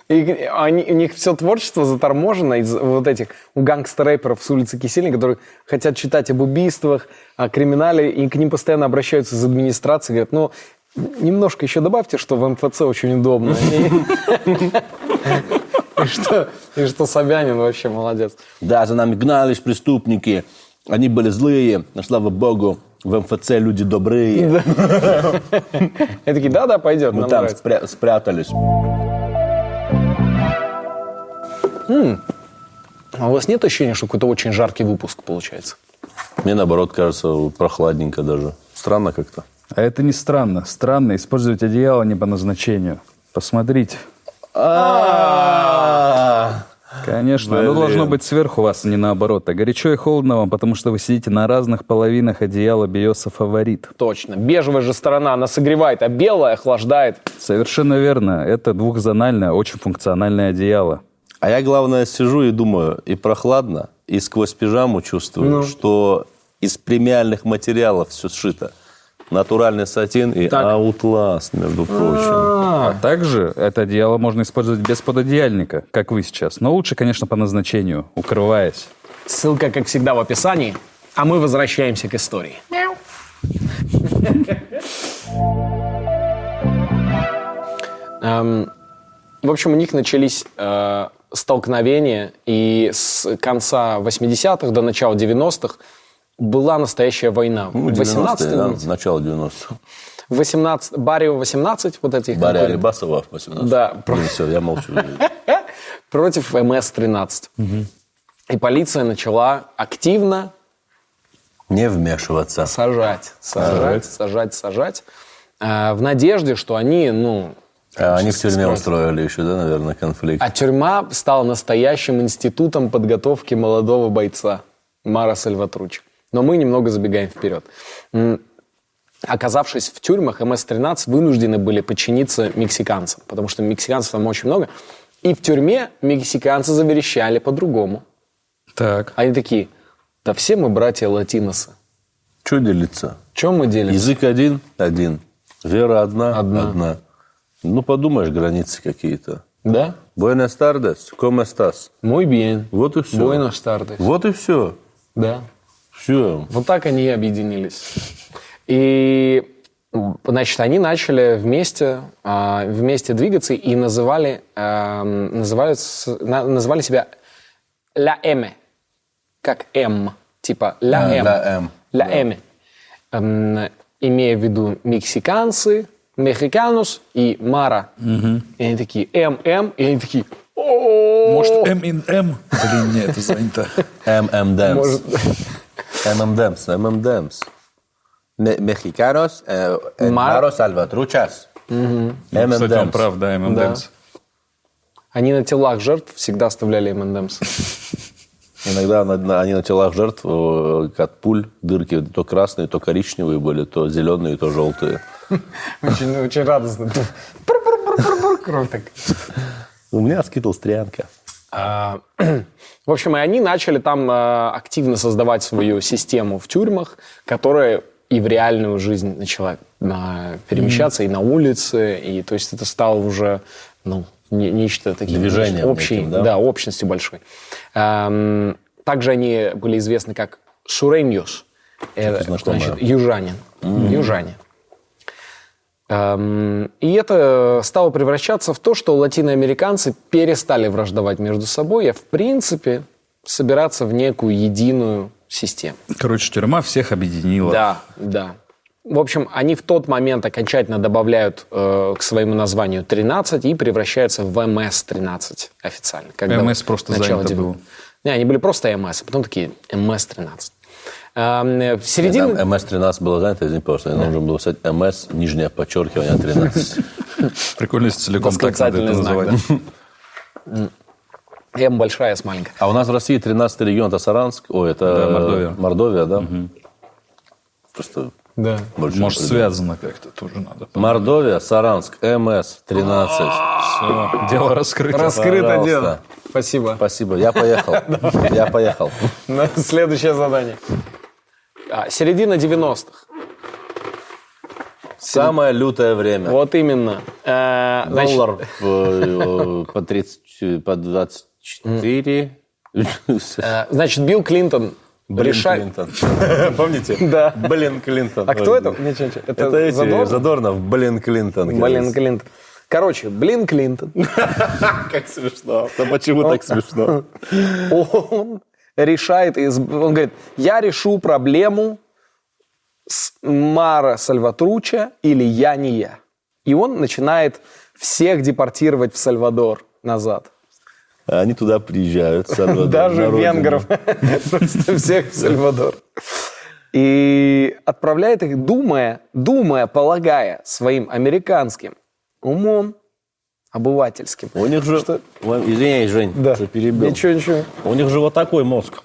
И они, у них все творчество заторможено из вот этих у гангстер-рэперов с улицы Кисельной, которые хотят читать об убийствах, о криминале, и к ним постоянно обращаются из администрации, говорят, ну, немножко еще добавьте, что в МФЦ очень удобно. И- что, и что Собянин вообще молодец. Да, за нами гнались преступники. Они были злые, но, слава богу, в МФЦ люди добрые. Я такие, да-да, пойдет, Мы там спрятались. А у вас нет ощущения, что какой-то очень жаркий выпуск получается? Мне, наоборот, кажется, прохладненько даже. Странно как-то. А это не странно. Странно использовать одеяло не по назначению. Посмотрите. Конечно, оно должно быть сверху вас, а не наоборот. А горячо и холодно вам, потому что вы сидите на разных половинах одеяла Биоса фаворит. Точно. Бежевая же сторона, она согревает, а белая охлаждает. Совершенно верно. Это двухзональное, очень функциональное одеяло. А я, главное, сижу и думаю, и прохладно, и сквозь пижаму чувствую, что из премиальных материалов все сшито. Натуральный сатин и Так. аутласт, между прочим. А также это одеяло можно использовать без пододеяльника, как вы сейчас. Но лучше, конечно, по назначению, укрываясь. Ссылка, как всегда, в описании. А мы возвращаемся к истории. Эм, В общем, у них начались э, столкновения, и с конца 80-х до начала 90-х была настоящая война. Ну, 18 90-е, да, начало 90-х. 18, Барио 18, вот этих конкурентов, Алибасова 18 Да, Блин, все, я молчу. против МС-13. И полиция начала активно Не вмешиваться. сажать, сажать, сажать, сажать, э, в надежде, что они, ну... А они в тюрьме справятся. устроили еще, да, наверное, конфликт. А тюрьма стала настоящим институтом подготовки молодого бойца Мара Сальватручи. Но мы немного забегаем вперед. Оказавшись в тюрьмах, МС-13 вынуждены были подчиниться мексиканцам, потому что мексиканцев там очень много. И в тюрьме мексиканцы заверещали по-другому. Так. Они такие, да все мы братья латиносы. Что делиться? Чем мы делимся? Язык один? Один. Вера одна? Одна. Ну, подумаешь, границы какие-то. Да? Buenas tardes, ¿cómo estás? Muy bien. Вот и все. Buenas tardes. Вот и все. Да. Все. Вот так они и объединились. И, м, значит, они начали вместе, а, вместе двигаться и называли, эм, называют называли себя «La M», как «М». типа ля А, эм. ля эм. Ля эм. Эм, имея в виду мексиканцы, мexicанус и мара. И они такие ММ, и они такие. Может, М&М? Блин, нет, это занято. ММДМС. Может, ММДМС. ММДМС. Мexicаnos, eh, Mar- Salvatruchas. Кстати, он ММДМС. прав, да, ММДМС. они на телах жертв всегда оставляли ММДМС. Иногда на- на- они на телах жертв э, от пуль дырки то красные, то коричневые были, то зеленые, то желтые. Очень, очень радостно. Кровь так. У меня скитал стрянка. А, В общем, и они начали там а, активно создавать свою систему в тюрьмах, которая и в реальную жизнь начала а, перемещаться, и на улице, и то есть это стало уже ну, не- нечто таким Движением общей, неким, да? да, общностью большой. Также они были известны как шуреньос, э, знакомое. значит, южанин, южане. Эм, И это стало превращаться в то, что латиноамериканцы перестали враждовать между собой, а в принципе собираться в некую единую систему. Короче, тюрьма всех объединила. Да, да. В общем, они в тот момент окончательно добавляют э, к своему названию 13 и превращаются в МС-13 официально. когда МС просто начало занято дев- было. Не, они были просто МС, а потом такие МС-13. Эм, В середине... Там МС-13 было занято, извини, пожалуйста, нужно было писать МС, нижнее подчеркивание, 13. Прикольно, если целиком так надо это называть. М большая, С маленькая. А у нас в России 13 регион, это Саранск, ой, это Да, Мордовия. Мордовия, да? Просто Да. больше. Может, не связано как-то тоже надо. Мордовия, Саранск, МС, 13. Все, дело раскрыто. Раскрыто Пожалуйста. дело. Спасибо. Спасибо, я поехал. Я поехал. На следующее задание. А, середина 90-х. Самое лютое время. Вот именно. Э, значит, Доллар э, по 30, по 24. э, значит, Билл Клинтон Блин, решает... Клинтон. Помните? Да. Блин, Клинтон. А кто это? Ничего, ничего. Это, Это эти, Задорнов? Задорнов. Блин, Клинтон. Блин. Клинтон. Короче, Блин Клинтон. Как смешно. Да почему так смешно? Он решает, из- он говорит, я решу проблему с Мара Сальватруча или я не я. И он начинает всех депортировать в Сальвадор назад. Они туда приезжают. Сальвадор, Даже венгров. Просто всех в Сальвадор. И отправляет их, думая, думая, полагая своим американским умом, обывательским. У них же... Что? Извиняюсь, Жень, Да. что перебил. Ничего, ничего. У них же вот такой мозг.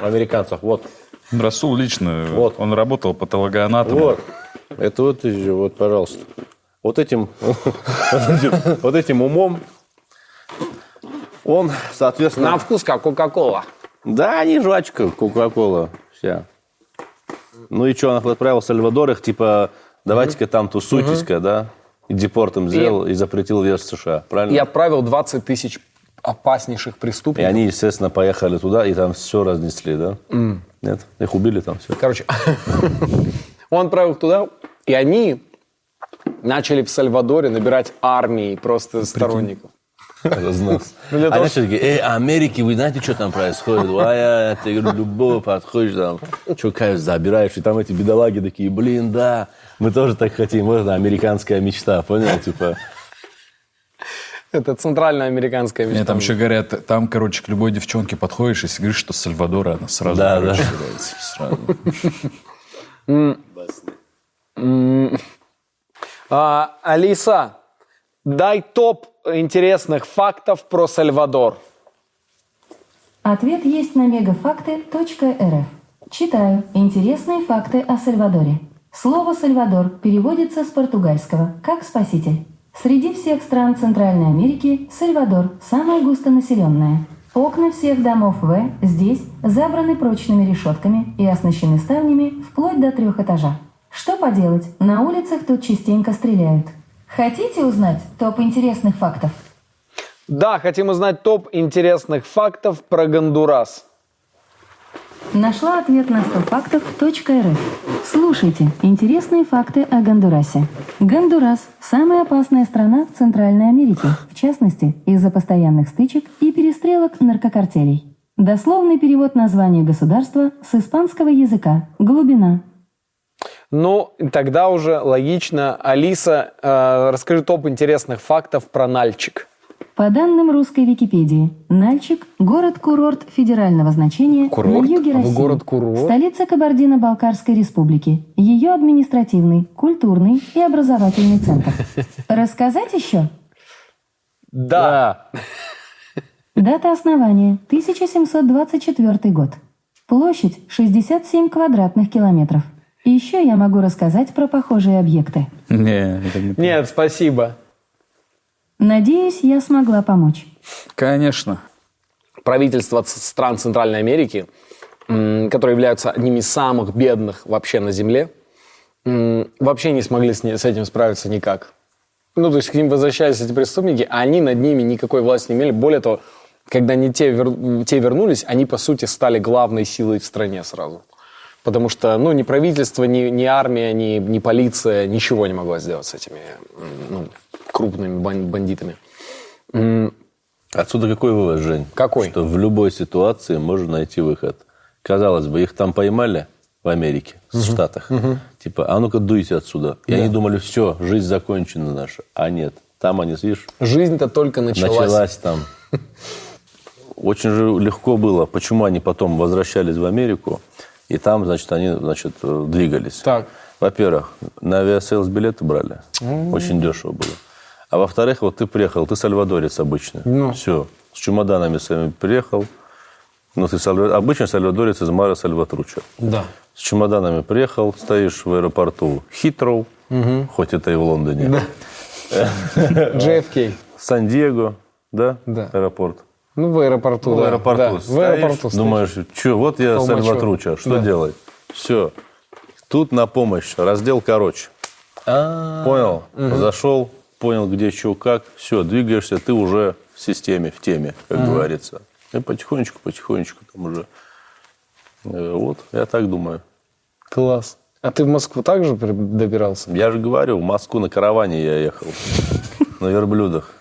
У американцев. Вот. Расул лично, Вот. он работал патологоанатомом. Вот. Это вот, вот, пожалуйста. Вот этим, вот этим, умом он, соответственно... На вкус как Кока-Кола. Да, не жвачка, Кока-Кола, вся. Ну и что, он отправил в Сальвадор, их типа, давайте-ка там тусуйтесь-ка, да? И депортом сделал и запретил въезд в США, правильно? И отправил 20 тысяч опаснейших И преступников. они, естественно, поехали туда и там все разнесли, да? Нет? Их убили там все. Короче, он отправил их туда, и они начали в Сальвадоре набирать армии просто сторонников. Для А того, начали такие, эй, Америки, вы знаете, что там происходит? А я, ты говорю, любого подходишь там, что кайф забираешь, и там эти бедолаги такие, блин, да, мы тоже так хотим, вот это американская мечта, понял, типа. Это центральноамериканская мечта. Мне там еще говорят, там, короче, к любой девчонке подходишь, если говоришь, что с Сальвадора, она сразу, Да, короче, да. сразу. А, Алиса, дай топ интересных фактов про Сальвадор. Ответ есть на мегафакты.рф. Читаю. Интересные факты о Сальвадоре. Слово «Сальвадор» переводится с португальского как «спаситель». Среди всех стран Центральной Америки Сальвадор – самая густонаселенная. Окна всех домов В здесь забраны прочными решетками и оснащены ставнями вплоть до трех этажа. Что поделать, на улицах тут частенько стреляют. Хотите узнать топ интересных фактов? Да, хотим узнать топ интересных фактов про Гондурас. Нашла ответ на 100фактов.рф. Слушайте, интересные факты о Гондурасе. Гондурас – самая опасная страна в Центральной Америке, в частности, из-за постоянных стычек и перестрелок наркокартелей. Дословный перевод названия государства с испанского языка. Глубина. Ну, тогда уже логично. Алиса, э, расскажи топ интересных фактов про Нальчик. По данным русской Википедии, Нальчик – город-курорт федерального значения Курорт? на юге А России. город-курорт? Столица Кабардино-Балкарской республики. Ее административный, культурный и образовательный центр. Рассказать еще? Да. Дата основания – 1724 год. Площадь – 67 квадратных километров. И еще я могу рассказать про похожие объекты. Не, это не. Нет, спасибо. Надеюсь, я смогла помочь. Конечно. Правительства стран Центральной Америки, которые являются одними из самых бедных вообще на Земле, вообще не смогли с этим справиться никак. Ну, то есть к ним возвращались эти преступники, а они над ними никакой власти не имели. Более того, когда они те, вер- те вернулись, они, по сути, стали главной силой в стране сразу. Потому что, ну, ни правительство, ни, ни армия, ни, ни полиция ничего не могла сделать с этими ну, крупными бан- бандитами. Отсюда какой вывод, Жень? Какой? Что в любой ситуации можно найти выход. Казалось бы, их там поймали в Америке, в Штатах. Типа, а ну-ка дуйте отсюда. И они думали, все, жизнь закончена наша. А нет. Там они, видишь, Жизнь-то только началась. началась там. Очень же легко было. Почему они потом возвращались в Америку, и там, значит, они, значит, э, двигались. Так. Во-первых, на Aviasales билеты брали. Очень дешево было. А во-вторых, вот ты приехал, ты сальвадорец обычно. Ну. Все. С чемоданами своими приехал. Ну, ты сальва- обычный сальвадорец из Мара Сальватруча. Да. С чемоданами приехал, стоишь в аэропорту Хитроу, хоть это и в Лондоне. JFK. Сан-Диего, да? Да. Аэропорт. Ну, в аэропорту, в да. аэропорту Да, стоишь, в аэропорту стоишь. думаешь, что, вот я Толмачев. Сальватруча, что Да. делать? Все. Тут на помощь. Раздел короче. А, Понял? Зашел, понял, где что, как. Все, двигаешься, ты уже в системе, в теме, как говорится. И потихонечку, потихонечку там уже. Э, Вот, я так думаю. Класс. А ты в Москву также добирался? Я же говорю, в Москву на караване я ехал. На верблюдах.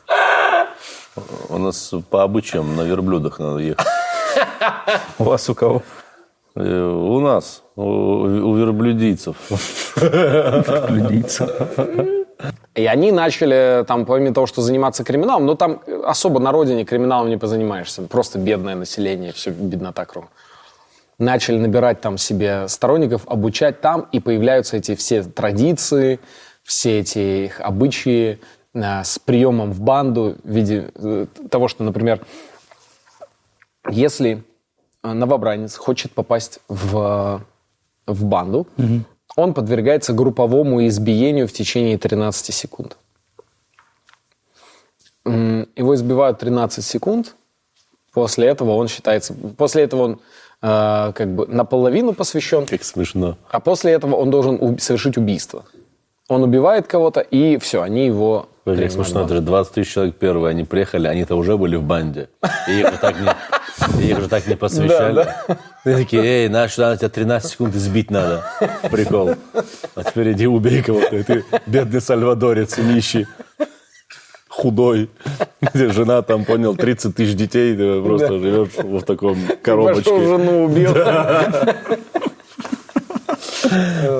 У нас по обычаям на верблюдах надо ехать. У вас у кого? Э, У нас, у, верблюдийцев. Людица. И они начали, там, помимо того, что заниматься криминалом, но там особо на родине криминалом не позанимаешься. Просто бедное население, все беднота кругом. Начали набирать там себе сторонников, обучать там, и появляются эти все традиции, все эти их обычаи с приемом в банду в виде э, того, что, например, если э, новобранец хочет попасть в, в банду, он подвергается групповому избиению в течение 13 секунд. Его избивают 13 секунд, после этого он считается... После этого он э, как бы наполовину посвящен, Как смешно. а после этого он должен уб- совершить убийство. Он убивает кого-то, и все, они его... В смешно, это же 20 тысяч человек первые, они приехали, они-то уже были в банде. И их так не, их же так не посвящали. И такие, эй, наш, надо тебя 13 секунд избить надо. Прикол. А теперь иди убей кого-то, и ты бедный сальвадорец, нищий. Худой. Где жена там, понял, 30 тысяч детей, ты просто живешь в таком Пошел коробочке. жену убил.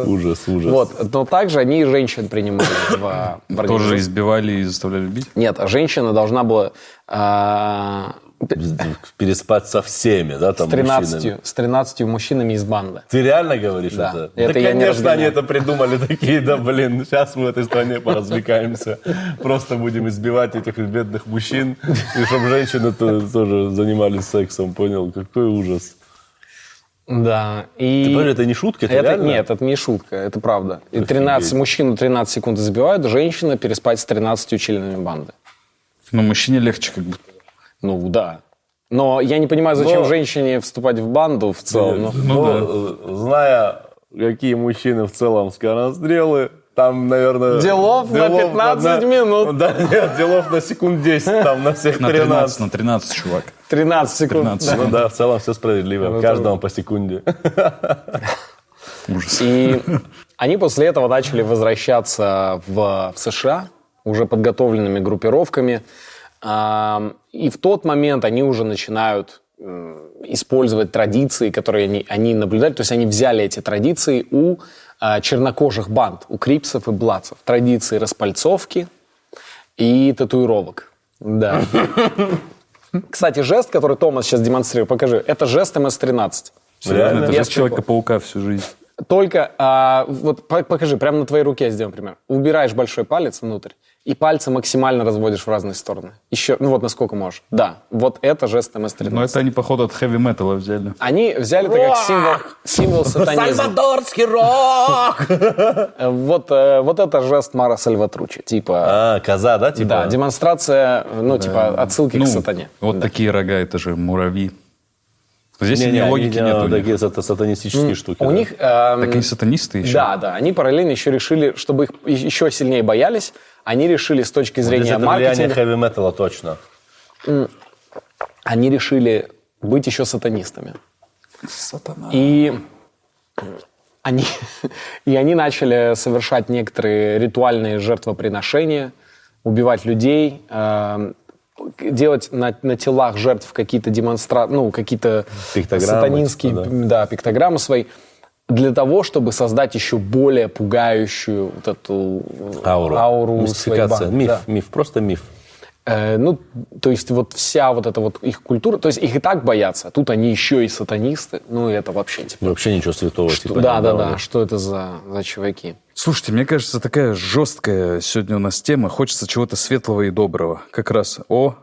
Ужас, ужас. Вот, но также они и женщин принимали в, в Тоже избивали и заставляли бить? Нет, а женщина должна была а, Переспать со всеми, да, с, там, 13, мужчинами. с 13 мужчинами из банды. Ты реально говоришь Да. это? Это да, я не конечно, они разгоняю. это придумали такие, да, блин, сейчас мы в этой стране поразвлекаемся. Просто будем избивать этих бедных мужчин, и чтобы женщины то- тоже занимались сексом, понял? Какой ужас. Да. И... Ты понимаешь, это не шутка, это, Это, реально? нет, это не шутка, это правда. И 13, Офигеть. мужчину 13 секунд избивают, женщина переспать с 13 членами банды. Ну, мужчине легче как будто. Ну, да. Но я не понимаю, зачем Но- женщине вступать в банду в целом. но- Ну, э, зная, какие мужчины в целом скорострелы, там, наверное... Делов на 15 минут. Да, нет, делов на секунд 10, там, на всех На 13. 13, на 13, чувак. 13 секунд. 13. Ну да, в целом все справедливо. Каждому по секунде. Ужас. И они после этого начали возвращаться в, в США уже подготовленными группировками. И в тот момент они уже начинают использовать традиции, которые они, они наблюдали. То есть они взяли эти традиции у чернокожих банд, у крипсов и бладцев. Традиции распальцовки и татуировок. Да. Кстати, жест, который Томас сейчас демонстрирует, покажи, это жест МС-13. Реально, это Я же Человека-паука всю жизнь. Только, а, вот по- покажи, прямо на твоей руке сделаем пример. Убираешь большой палец внутрь и пальцы максимально разводишь в разные стороны. Еще, ну вот насколько можешь. Да, вот это жест МС-13. Но это они, походу, от хэви-металла взяли. Они взяли это как символ, символ сатанизма. Сальвадорский рок! Э, Вот, э, вот это жест Мара Сальватручи. Типа, А, коза, да, типа? да, демонстрация, ну, типа, отсылки Ну, к сатане. вот Да. такие рога, это же муравьи. Здесь Не, не, не, логики они, нет такие сата- сатанистические штуки. У да. них... эм, Так они сатанисты еще. Да, да, они параллельно еще решили, чтобы их еще сильнее боялись, они решили с точки зрения влияние маркетинга, хэви-металла точно. они решили быть еще сатанистами. И они, и они начали совершать некоторые ритуальные жертвоприношения, убивать людей, э, делать на, на телах жертв какие-то демонстрации, ну, какие-то Пиктограммы, сатанинские типа, да, пиктограммы свои, для того, чтобы создать еще более пугающую вот эту Ауру. ауру Мистификация. Миф, Да. миф, просто миф. Э, ну, то есть вот вся вот эта вот их культура, то есть их и так боятся, а тут они еще и сатанисты, ну это вообще типа... Вообще ничего святого. что- типа, да, да, да, что это за, за чуваки? Слушайте, мне кажется, такая жесткая сегодня у нас тема. Хочется чего-то светлого и доброго. Как раз. О,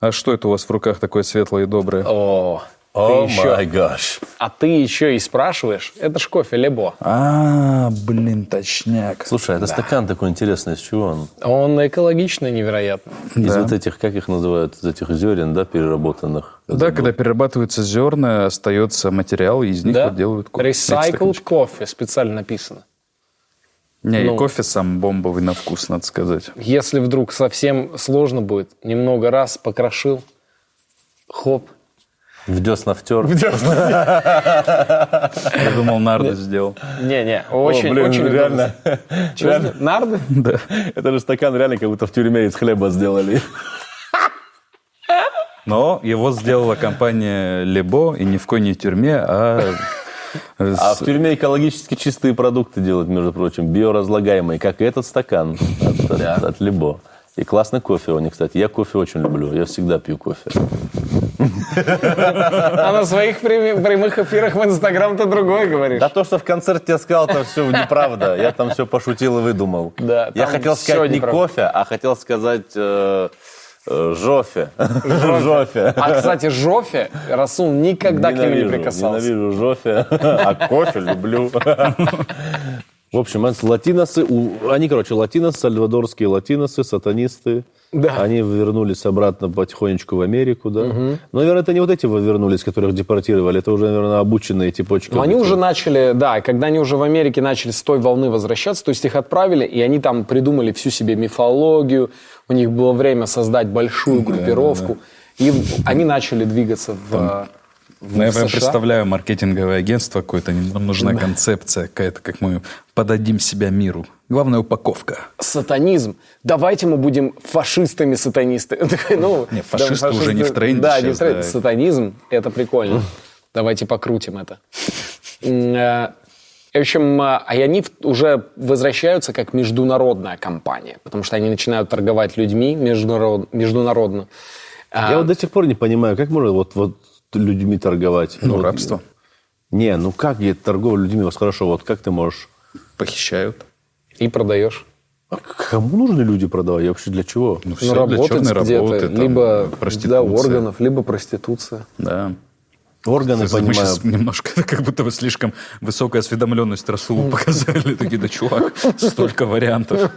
а что это у вас в руках такое светлое и доброе? О, еще, май гаш. а ты еще и спрашиваешь, это ж кофе Лебо. А, блин, точняк. Слушай, это стакан такой интересный. Из чего он? Он экологичный невероятно. Из вот этих, как их называют, из этих зерен, да, переработанных? Да, когда перерабатываются зерна, остается материал, и из них Да? вот делают кофе. Recycled кофе специально написано. Не, Ну. и кофе сам бомбовый на вкус, надо сказать. Если вдруг совсем сложно будет, немного раз покрошил, хоп, В десна втер. Я думал, нарды сделал. Не-не, очень, блин, очень реально. Нарды? Это же стакан реально как будто в тюрьме из хлеба сделали. Но его сделала компания Лебо, и ни в коей не в тюрьме, а... А в тюрьме экологически чистые продукты делают, между прочим, биоразлагаемые, как и этот стакан от, от- от Либо. И классный кофе у них, кстати. Я кофе очень люблю. Я всегда пью кофе. А на своих прям- прямых эфирах в Инстаграм ты другое говоришь. Да то, что в концерте я сказал, это все неправда. Я там все пошутил и выдумал. Да, я хотел сказать не кофе, а хотел сказать э, э, жофе. Жофе. А, кстати, Жофе Расул никогда к нему не прикасался. Ненавижу жофе, а кофе люблю. В общем, это латиносы, у- они, короче, латиносы, сальвадорские латиносы, сатанисты. Да. Они вернулись обратно потихонечку в Америку, да. Но, наверное, это не вот эти вернулись, которых депортировали, это уже, наверное, обученные типочки. Но они уже начали, да, когда они уже в Америке начали с той волны возвращаться, то есть их отправили, и они там придумали всю себе мифологию, у них было время создать большую группировку, и они начали двигаться в, Ну, я прям США. представляю маркетинговое агентство какое-то, нам нужна концепция какая-то, как мы подадим себя миру. Главная упаковка. Сатанизм. Давайте мы будем фашистами-сатанисты. Ну, Не, фашисты да, уже не в тренде Да, сейчас, не в тренде. да. Сатанизм – это прикольно. Давайте покрутим это. Э, В общем, э, а и они в- уже возвращаются как международная компания, потому что они начинают торговать людьми международ- международно. А, Я вот до сих пор не понимаю, как можно вот, вот людьми торговать? Ну, вот- рабство. Не, ну как торговля людьми? Вот хорошо, вот как ты можешь... Похищают. И продаешь. А кому нужны люди продавать? И вообще для чего? Ну, Ну, всё для работать черной где-то, работы, там, либо проституция. да, органов, либо проституция. Да. Органы, Мы понимаю. сейчас немножко, как будто вы слишком высокую осведомленность Расулу показали. Такие, да чувак, столько вариантов.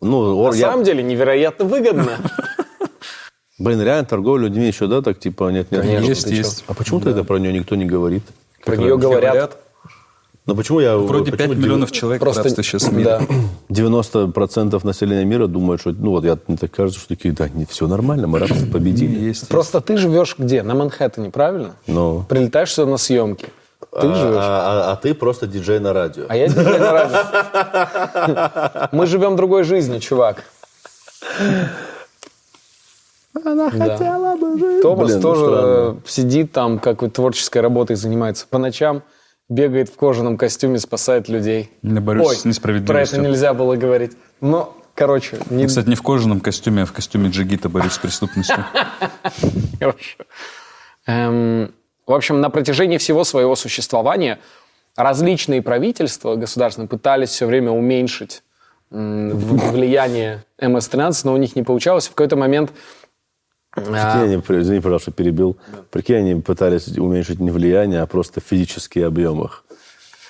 Ну, На я- самом деле невероятно выгодно. Блин, реально торговля людьми еще, да, так типа нет, нет. Конечно, Есть, есть. А почему тогда про нее никто не говорит? Про нее говорят. Ну почему я... Вроде почему 5 миллионов человек Просто сейчас в мире. да. 90% населения мира думают, что, ну вот я, мне так кажется, что такие, да, не, все нормально, мы рабство победили. Есть. Просто ты живешь где? На Манхэттене, правильно? Ну. Прилетаешь сюда на съемки. Ты а, живешь. а- а ты просто диджей на радио. А я диджей на радио. Мы живем другой жизнью, чувак. Она хотела бы Томас Блин, ну тоже сидит там, какой-то творческой работой занимается. По ночам бегает в кожаном костюме, спасает людей. Я борюсь Ой, с несправедливостью. Про это нельзя было говорить. Но, короче, не... Кстати, не в кожаном костюме, а в костюме джигита борюсь с преступностью. Эм, в общем, на протяжении всего своего существования различные правительства государственные пытались все время уменьшить влияние МС-13, но у них не получалось. В какой-то момент Прикинь, они, извини, пожалуйста, перебил. Прикинь, они пытались уменьшить не влияние, а просто физические объемах.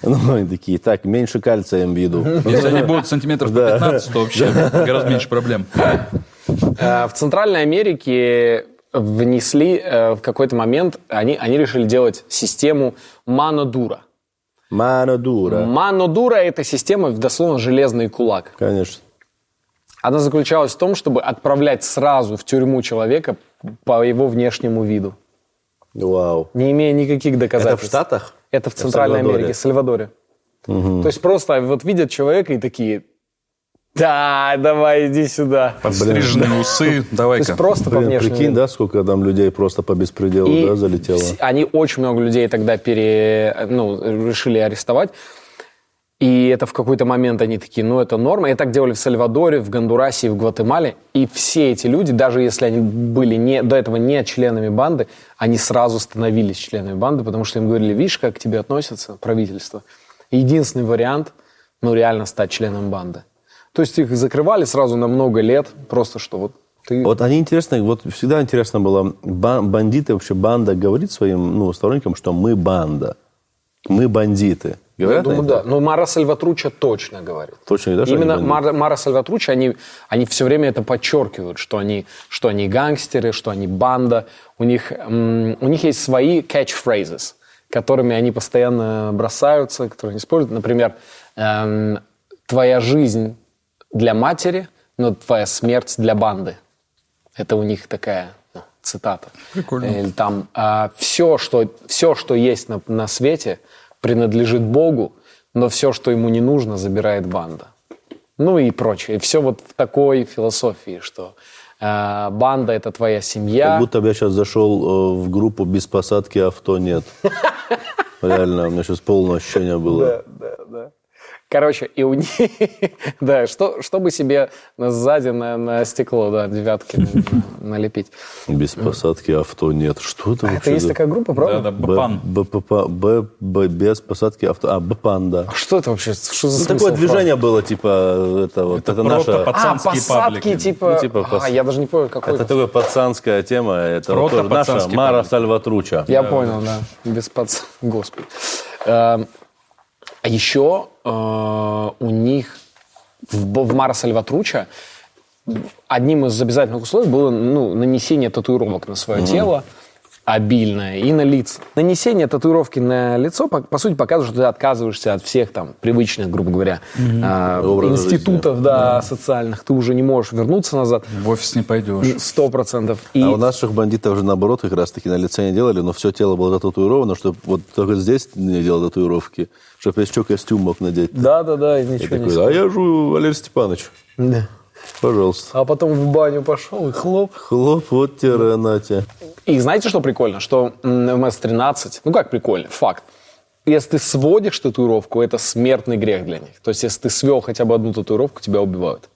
Ну, они такие, так, меньше кальция им в еду. Если они будут сантиметров по 15, то вообще гораздо меньше проблем. Э, В Центральной Америке внесли э, в какой-то момент, они, они решили делать систему манодура. Мано дура. Манодура – это система, дословно, железный кулак. Конечно. Она заключалась в том, чтобы отправлять сразу в тюрьму человека по его внешнему виду, Вау. не имея никаких Это доказательств. в Штатах? Это в Центральной Сальвадоре? Америке, Сальвадоре. То есть просто вот видят человека и такие, да, давай, иди сюда. Подстриженные усы, То давай-ка. есть просто по Блин, внешнему прикинь, виду. да, сколько там людей просто по беспределу, И да, залетело. вс- они очень много людей тогда пере, ну, решили арестовать. И это в какой-то момент они такие, ну, это норма. И так делали в Сальвадоре, в Гондурасе и в Гватемале. И все эти люди, даже если они были не, до этого не членами банды, они сразу становились членами банды, потому что им говорили, видишь, как к тебе относятся правительство. Единственный вариант, ну, реально стать членом банды. То есть их закрывали сразу на много лет, просто что вот ты... Вот они интересно, вот всегда интересно было, ба- бандиты вообще, банда говорит своим ну, сторонникам, что мы банда, мы бандиты. Я Говорят думаю, они да. Но Мара Сальватруча точно говорит. Точно, да, что Именно? Мара, Мара Сальватруча, они, они все время это подчеркивают, что они, что они гангстеры, что они банда. У них, у них есть свои catchphrases, которыми они постоянно бросаются, которые они используют. Например, эм, «Твоя жизнь для матери, но твоя смерть для банды». Это у них такая ну, цитата. Прикольно. Или там все, что, все, что есть на, на свете, принадлежит Богу, но все, что ему не нужно, забирает банда. Ну и прочее. И все вот в такой философии, что э, банда это твоя семья. Как будто бы я сейчас зашел э, в группу без посадки авто нет. Реально, у меня сейчас полное ощущение было. Да, да, да. Короче, и у них, да, что, чтобы себе сзади на, на стекло, да, девятки на- налепить. Без посадки авто нет. Что это Это вообще? есть за- такая группа, Да, правда? да, Б- Бапан. БПП, Б- Б- без посадки авто. А, Бпан, да. А Что это вообще? Что за Ну, смысл такое движение было, типа, это вот, это, наша... А, Пацанские посадки, паблики. типа... Ну, типа пос- А, я даже не понял, какой Это это. такая пацанская тема, это наша Мара. Сальватруча. Я понял, да. Без пац... Господи. А еще э, у них в, в Мара Сальватруча одним из обязательных условий было ну, нанесение татуировок на свое тело обильное и на лица. Нанесение татуировки на лицо, по, по сути, показывает, что ты отказываешься от всех там привычных, грубо говоря, э, Образа институтов да, социальных. Ты уже не можешь вернуться назад. В офис не пойдешь. Сто процентов. И А у наших бандитов же наоборот как раз таки на лице не делали, но все тело было татуировано, чтобы вот только здесь не делал татуировки, чтобы еще костюм мог надеть. да, да, да, и ничего не такой, а я же Валерий Степанович. Да. Пожалуйста. А потом в баню пошел и хлоп. Хлоп, вот тебе, Натя. И знаете, что прикольно? Что м, МС-13, ну как прикольно, факт. Если ты сводишь татуировку, это смертный грех для них. То есть, если ты свел хотя бы одну татуировку, тебя убивают.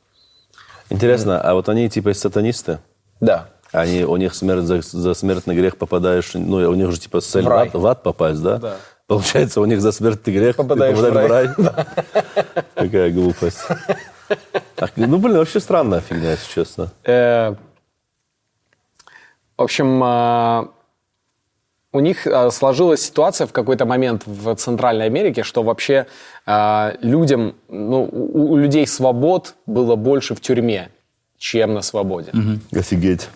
Интересно, а вот они типа сатанисты? Да. Они, у них смерть, за, за смертный грех попадаешь, ну, у них же типа цель В в, рай. ад, в ад попасть, да? Да. Получается, у них за смертный грех Попадаешь ты в попадаешь в рай. Какая глупость. Так, ну, блин, вообще странная фигня, если честно. Э, В общем, э, у них э, сложилась ситуация в какой-то момент в Центральной Америке, что вообще э, людям, ну, у у людей свобод было больше в тюрьме, чем на свободе. Офигеть.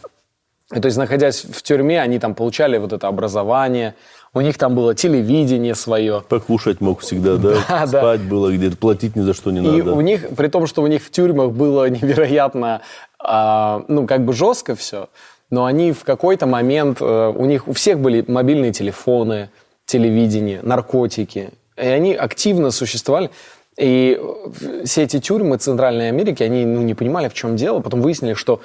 И, то есть, находясь в тюрьме, они там получали вот это образование, у них там было телевидение свое. Покушать мог всегда, да? Да, да. Спать было где-то, платить ни за что не И надо. у них, при том, что у них в тюрьмах было невероятно, а, ну, как бы жестко все, но они в какой-то момент, э, у них у всех были мобильные телефоны, телевидение, наркотики, и они активно существовали. И э, все эти тюрьмы Центральной Америки, они ну, не понимали, в чем дело, потом выяснили, что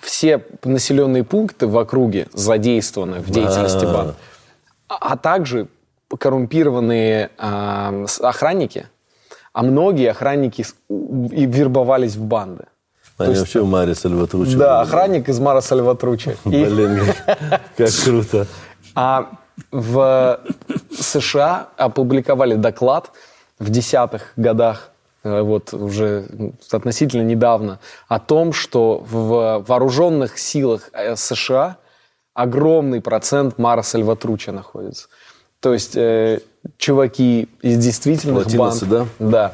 все населенные пункты в округе задействованы в деятельности А. А, а также коррумпированные с- охранники, а многие охранники и вербовались в банды. Они вообще в Маре Сальватручи. Да, охранник из Мара Сальватручи. Блин, как- круто. А в США опубликовали доклад в десятых годах, э, вот уже относительно недавно, о том, что в вооруженных силах э, США огромный процент Мара Сальватруча находится. То есть э, чуваки из действительных Латиносы, банд. да? Да.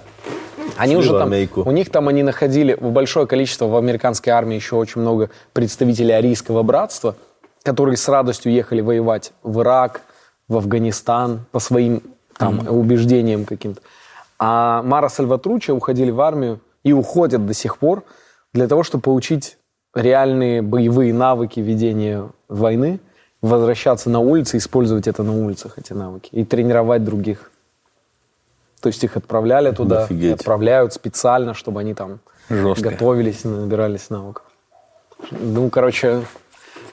Они уже там, Америку. у них там они находили большое количество в американской армии еще очень много представителей арийского братства, которые с радостью ехали воевать в Ирак, в Афганистан по своим там убеждениям каким-то. А Мара Сальватруча уходили в армию и уходят до сих пор для того, чтобы получить реальные боевые навыки ведения войны, возвращаться на улицы, использовать это на улицах, эти навыки, и тренировать других. То есть их отправляли туда, и Офигеть. отправляют специально, чтобы они там Жестко. готовились, набирались навыков. Ну, короче,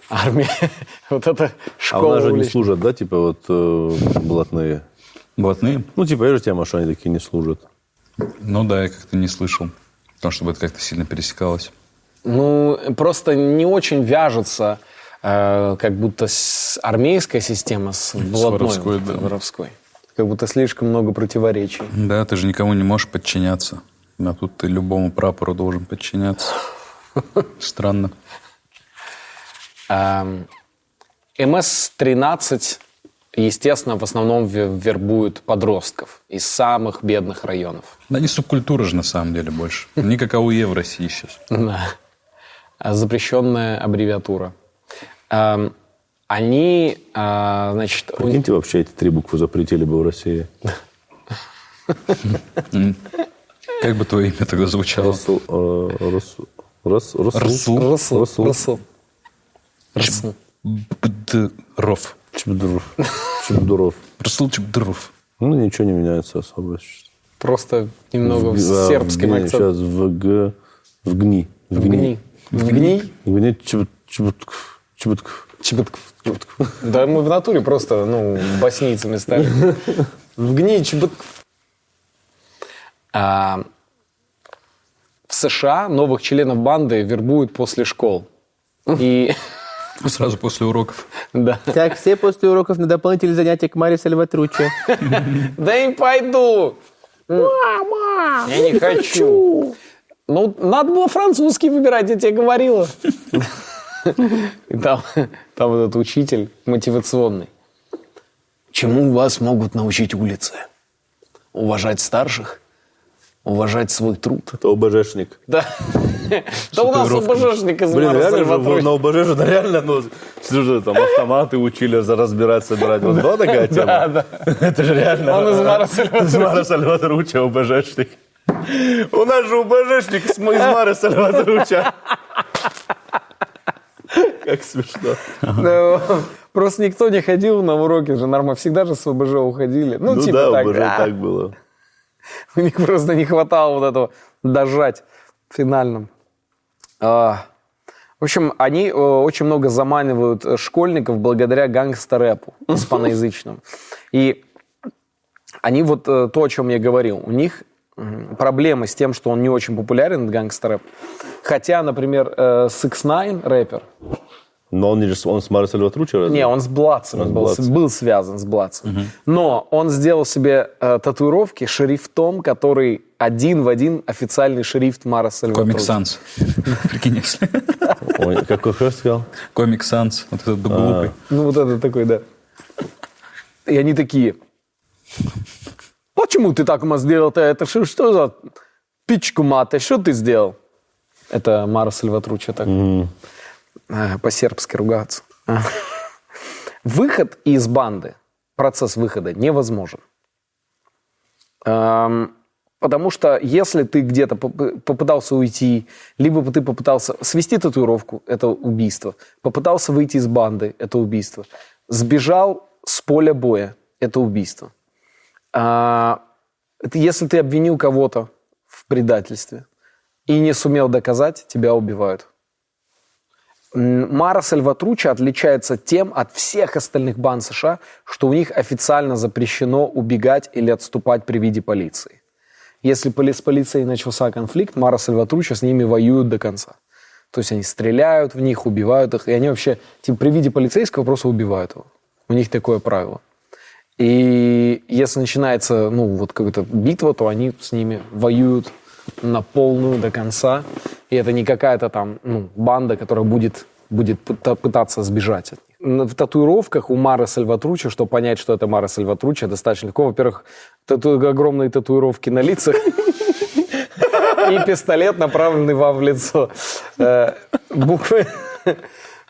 армия, вот это А у школа. нас же не служат, да, типа вот э, блатные? Блатные? Ну, типа, я же что они такие не служат. Ну да, я как-то не слышал. Потому что это как-то сильно пересекалось. Ну, просто не очень вяжется, э, как будто с армейская система с блатной, воровской, вот, да. воровской. Как будто слишком много противоречий. Да, ты же никому не можешь подчиняться. А тут ты любому прапору должен подчиняться. Странно. Эм, МС-13, естественно, в основном ве- вербуют подростков из самых бедных районов. Да не субкультура же на самом деле больше. Не как АУЕ в России сейчас. Да. А, Запрещенная аббревиатура. Эм, Они, а, значит, у Прикиньте, вообще эти три буквы запретили бы в России. Как бы твое имя тогда звучало? Расул, э, Расул, Рас- Расул? Расул. Расул. Бдров. Чебдуров. Чебдуров. Расул Чебдров. Ну, ничего не меняется особо. Просто немного В- а, сербским Гни- акцентом. Сейчас. В гни. В гни. В гни? В гни чебут- чебутков. Чебутков. Чебытков. Да мы в натуре просто, ну, боснийцами стали. В гни Чебытков. А, в США новых членов банды вербуют после школ. И, Сразу после уроков. да. Так, все после уроков на дополнительные занятия к Маре Сальватруче. Да и пойду. Мама! Я не хочу. Ну, надо было французский выбирать, я тебе говорила. И там, там этот учитель мотивационный. Чему вас могут научить улицы? Уважать старших? Уважать свой труд? Это ОБЖшник. Да. Да у нас ОБЖшник из Блин, реально на ОБЖ да, реально, ну, слушай, там автоматы учили за разбирать, собирать. Вот была такая тема? Да, да. Это же реально. Он из Мара Из Сальватрочи. Мара Сальватруча ОБЖшник. У нас же ОБЖшник из Мара Сальватруча. Как смешно. Да, Просто никто не ходил на уроки же нормально. Всегда же с ОБЖ уходили. Ну, Ну типа да, так. ОБЖ а. так было. У них просто не хватало вот этого дожать в финальном. А, в общем, они э, очень много заманивают школьников благодаря гангстер-рэпу испаноязычному. И они вот э, то, о чем я говорил, у них проблемы с тем, что он не очень популярен, гангстер-рэп. Хотя, например, э, 6 9 рэпер, Но он, не, же- он с Мара Сальватруча разве? не, он с Он с был, был связан с Бладцем. Но он сделал себе э, татуировки шрифтом, который один в один официальный шрифт Мара Сальватруччи. Комик Санс. Прикинь, если. Ой, какой хрест сказал? Комик Санс. Вот этот глупый. Ну, вот это такой, да. И они такие, почему ты так сделал-то? Это что, что за пичку маты? Что ты сделал? Это Мара Сальватруччи так э, по-сербски ругаться. Выход из банды, процесс выхода невозможен. Потому что если ты где-то поп- попытался уйти, либо ты попытался свести татуировку, это убийство, попытался выйти из банды, это убийство, сбежал с поля боя, это убийство. А, если ты обвинил кого-то в предательстве и не сумел доказать, тебя убивают. Мара Сальватруча отличается тем от всех остальных банд США, что у них официально запрещено убегать или отступать при виде полиции. Если с полицией начался конфликт, Мара Сальватруча с ними воюют до конца. То есть они стреляют в них, убивают их, и они вообще типа, при виде полицейского просто убивают его. У них такое правило. И если начинается, ну, вот какая-то битва, то они с ними воюют на полную до конца. И это не какая-то там, ну, банда, которая будет, будет пыта- пытаться сбежать от них. В татуировках у Мары Сальватруча, чтобы понять, что это Мара Сальватруча, достаточно легко. Во-первых, тату- огромные татуировки на лицах. И пистолет, направленный вам в лицо. Э, Буквы,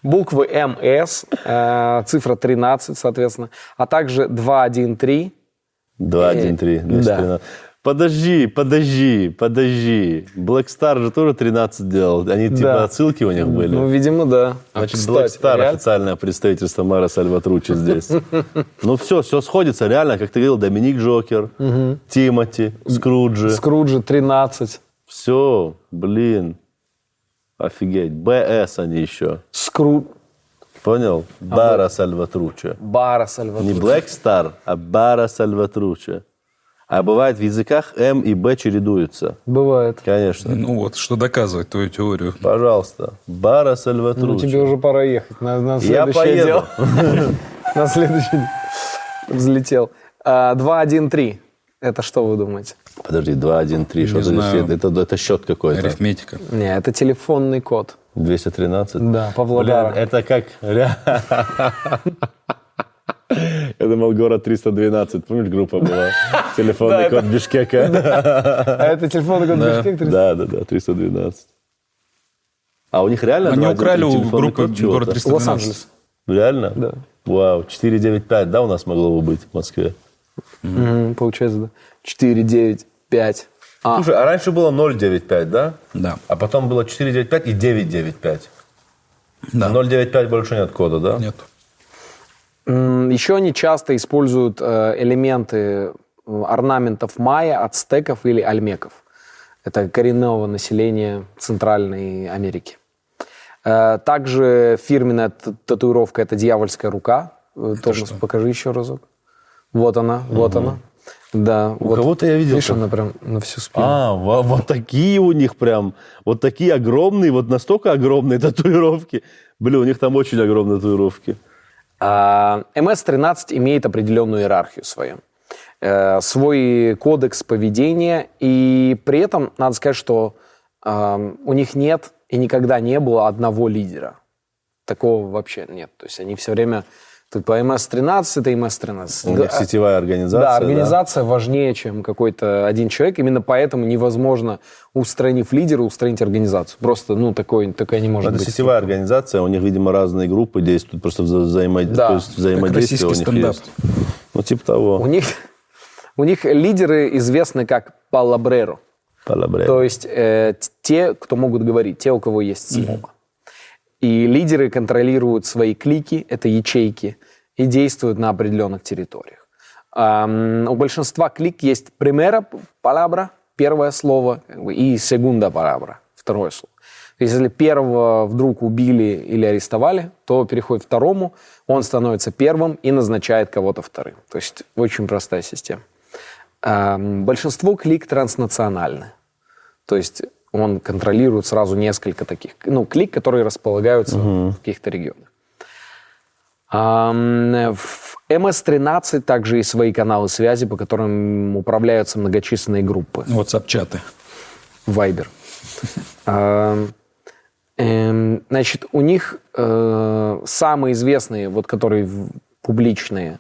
буквы МС, э, цифра 13, соответственно, а также 213. 2, 1, 3, 213. Подожди, подожди, подожди. Black Star же тоже 13 делал. Они типа Да. отсылки у них были. Ну, видимо, да. Значит, Кстати, Black Star реально? официальное представительство Мара Сальватручи здесь. Ну все, все сходится. Реально, как ты говорил, Доминик Джокер, Тимати, Скруджи. Скруджи 13. Все, блин. Офигеть. БС они еще. Скру... Понял? Бара Сальватруче. Бара Не Сальватруча. Black Star, а Бара Сальватруче. А бывает в языках М и Б чередуются. Бывает. Конечно. Ну вот, что доказывает твою теорию. Пожалуйста. Бара Сальватруче. Ну, тебе уже пора ехать на, на Я поеду. На следующий взлетел. А, 2-1-3. Это что вы думаете? Подожди, 2, 1, 3. Что это, знаю. это, это, счет какой-то. Арифметика. Не, это телефонный код. 213? Да, Павлодара. Блин, это как... Я думал, город 312. Помнишь, группа была? Телефонный код Бишкека. А это телефонный код Бишкек 300? Да, да, да, 312. А у них реально Они 2, украли у группы город 312. Лос-Анджелес. Реально? Да. Вау, 495, да, у нас могло бы быть в Москве? Получается, да. 4, 9, 5. А, Слушай, а раньше было 095, да? Да. А потом было 495 и 995. Да. 095 больше нет кода, да? Нет. Еще они часто используют э, элементы э, орнаментов майя, ацтеков или альмеков. Это коренного населения Центральной Америки. Э, Также фирменная татуировка – это дьявольская рука. Э, Тоже покажи еще разок. Вот она, вот она. Да, У кого-то я видел Видишь, так. она прям на всю спину. А, во- вот, такие у них прям, вот такие огромные, вот настолько огромные татуировки. Блин, у них там очень огромные татуировки. А, МС-13 имеет определенную иерархию свою, э, свой кодекс поведения, и при этом надо сказать, что э, у них нет и никогда не было одного лидера. Такого вообще нет. То есть они все время... Тут по МС-13 это МС-13. У них сетевая организация. Да, организация важнее, чем какой-то один человек. Именно поэтому невозможно, устранив лидера, устранить организацию. Просто, ну, такой, такая не может Это быть. сетевая организация, у них, видимо, разные группы действуют, просто вза- взаимо- Да, то есть взаимодействие у них стендап. есть. Ну, типа того. У них, у них лидеры известны как палабреро. Палабре. То есть э, те, кто могут говорить, те, у кого есть слово. И лидеры контролируют свои клики, это ячейки, и действуют на определенных территориях. У большинства клик есть primera palabra, первое слово, и segunda palabra, второе слово. Если первого вдруг убили или арестовали, то переходит второму, он становится первым и назначает кого-то вторым. То есть очень простая система. Большинство клик транснациональны. То есть он контролирует сразу несколько таких, ну, клик, которые располагаются в каких-то регионах. В МС-13 также есть свои каналы связи, по которым управляются многочисленные группы. WhatsApp-чаты. Viber. Ам, эм, Значит, у них э, самые известные, вот которые публичные,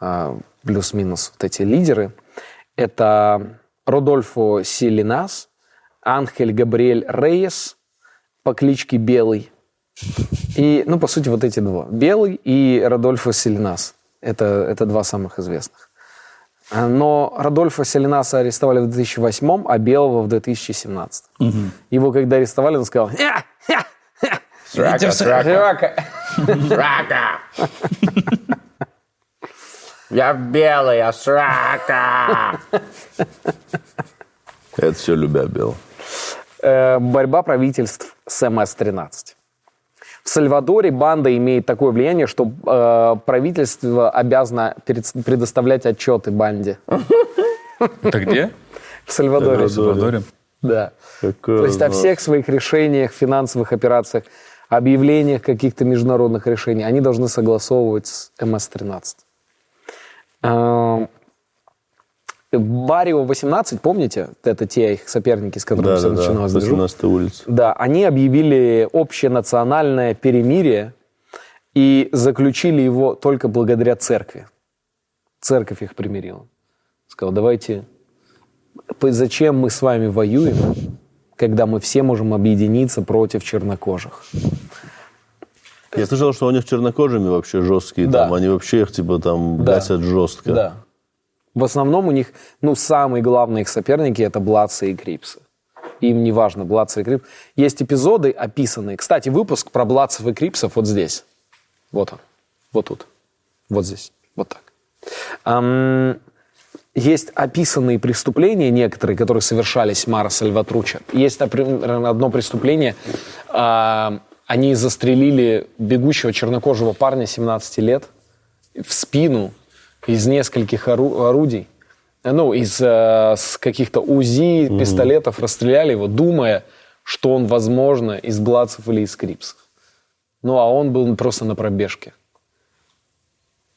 э, плюс-минус вот эти лидеры, это Родольфо Селинас, Анхель Габриэль Рейес по кличке Белый. И, ну, по сути, вот эти два. Белый и Родольфо Селинас. Это, это два самых известных. А, Но Родольфа Селинаса арестовали в 2008, а Белого в 2017. Его когда арестовали, он сказал... «Ня, ня, ня, Срака, срака, срака». срака. Я белый, а срака. Это все любя бел. Э, Борьба правительств с МС-13. В Сальвадоре банда имеет такое влияние, что э, правительство обязано перед- предоставлять отчеты банде. Это где? В Сальвадоре. В Сальвадоре. Да. То есть о всех своих решениях, финансовых операциях, объявлениях каких-то международных решений они должны согласовывать с МС-13. Барио 18, помните? Это те их соперники, с которыми Да, все да, да. начиналось движуха? 18 улица. Да, они объявили общенациональное перемирие и заключили его только благодаря церкви. Церковь их примирила. Сказал, давайте, зачем мы с вами воюем, когда мы все можем объединиться против чернокожих? Я слышал, что у них чернокожими вообще жесткие. Да. Там, они вообще их типа там Да. гасят жестко. Да. В основном у них, ну, самые главные их соперники – это Блатцы и Крипсы. Им не важно, Блатцы и Крипсы. Есть эпизоды описанные. Кстати, выпуск про Блатцев и Крипсов вот здесь. Вот он. Вот тут. Вот здесь. Вот так. Ам, есть описанные преступления некоторые, которые совершались Мара Сальватруча. Есть, например, одно преступление. а, они застрелили бегущего чернокожего парня 17 лет в спину из нескольких ору- орудий. Ну, из э, каких-то УЗИ, пистолетов расстреляли его, думая, что он, возможно, из Бладцев или из Крипсов. Ну, а он был просто на пробежке.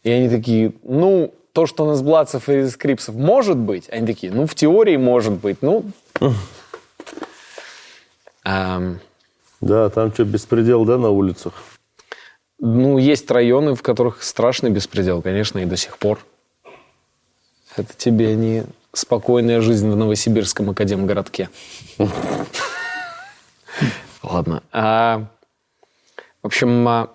И они такие, ну, то, что он из Бладцев и из Крипсов, может быть. Они такие, ну, в теории может быть. Ну, Да, там что, беспредел, да, на улицах? Ну, есть районы, в которых страшный беспредел, конечно, и до сих пор. Это тебе не спокойная жизнь в Новосибирском академгородке. Ладно. А, В общем, а,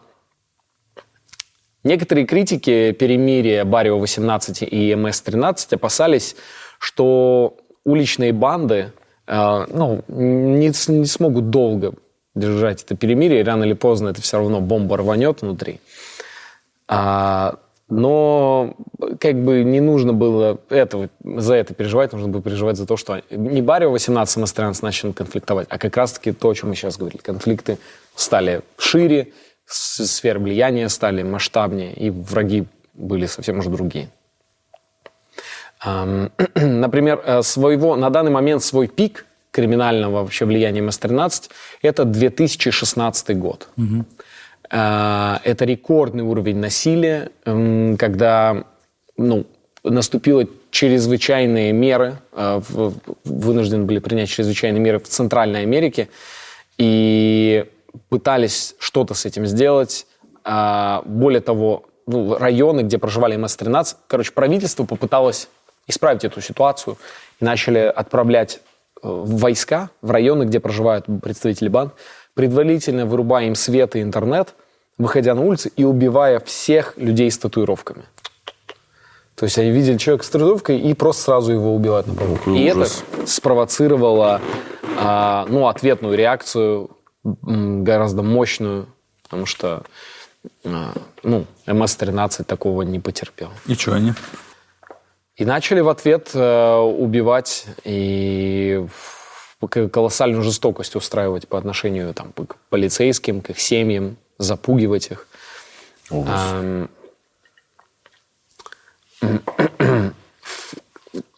некоторые критики перемирия Барио-18 и МС-13 опасались, что уличные банды а, ну, не, не смогут долго держать это перемирие, рано или поздно это все равно бомба рванет внутри. А, но как бы не нужно было этого, за это переживать, нужно было переживать за то, что не Барио 18 самостоятельно начали конфликтовать, а как раз-таки то, о чем мы сейчас говорили. Конфликты стали шире, с- сферы влияния стали масштабнее, и враги были совсем уже другие. Например, э, своего, на данный момент свой пик криминального вообще влияния МС-13 – это 2016 год. Э, Это рекордный уровень насилия, когда ну, наступило чрезвычайные меры, в- вынуждены были принять чрезвычайные меры в Центральной Америке, и пытались что-то с этим сделать. А, Более того, ну, районы, где проживали МС-13, короче, правительство попыталось исправить эту ситуацию и начали отправлять э, войска в районы, где проживают представители банд, предварительно вырубая им свет и интернет, выходя на улицы и убивая всех людей с татуировками. То есть они видели человека с татуировкой и просто сразу его убивают на прогулке. И ужас. это спровоцировало а, ну, ответную реакцию, гораздо мощную, потому что а, ну, МС-13 такого не потерпел. И что они? И начали в ответ э, убивать и колоссальную жестокость устраивать по отношению там, к полицейским, к их семьям, запугивать их.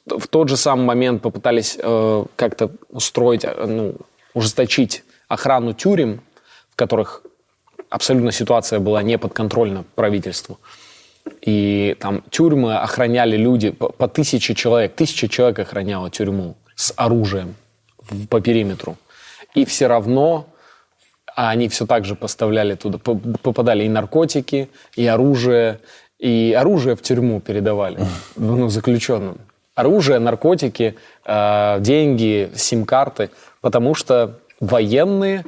В тот же самый момент попытались э, как-то устроить, э, ну, ужесточить охрану тюрем, в которых абсолютно ситуация была не подконтрольна правительству. И там тюрьмы охраняли люди по, по тысяче человек. Тысяча человек охраняло тюрьму с оружием по периметру. И все равно а они все так же поставляли туда, по- попадали и наркотики, и оружие, и оружие в тюрьму передавали, ну, заключенным. Оружие, наркотики, э, деньги, сим-карты, потому что военные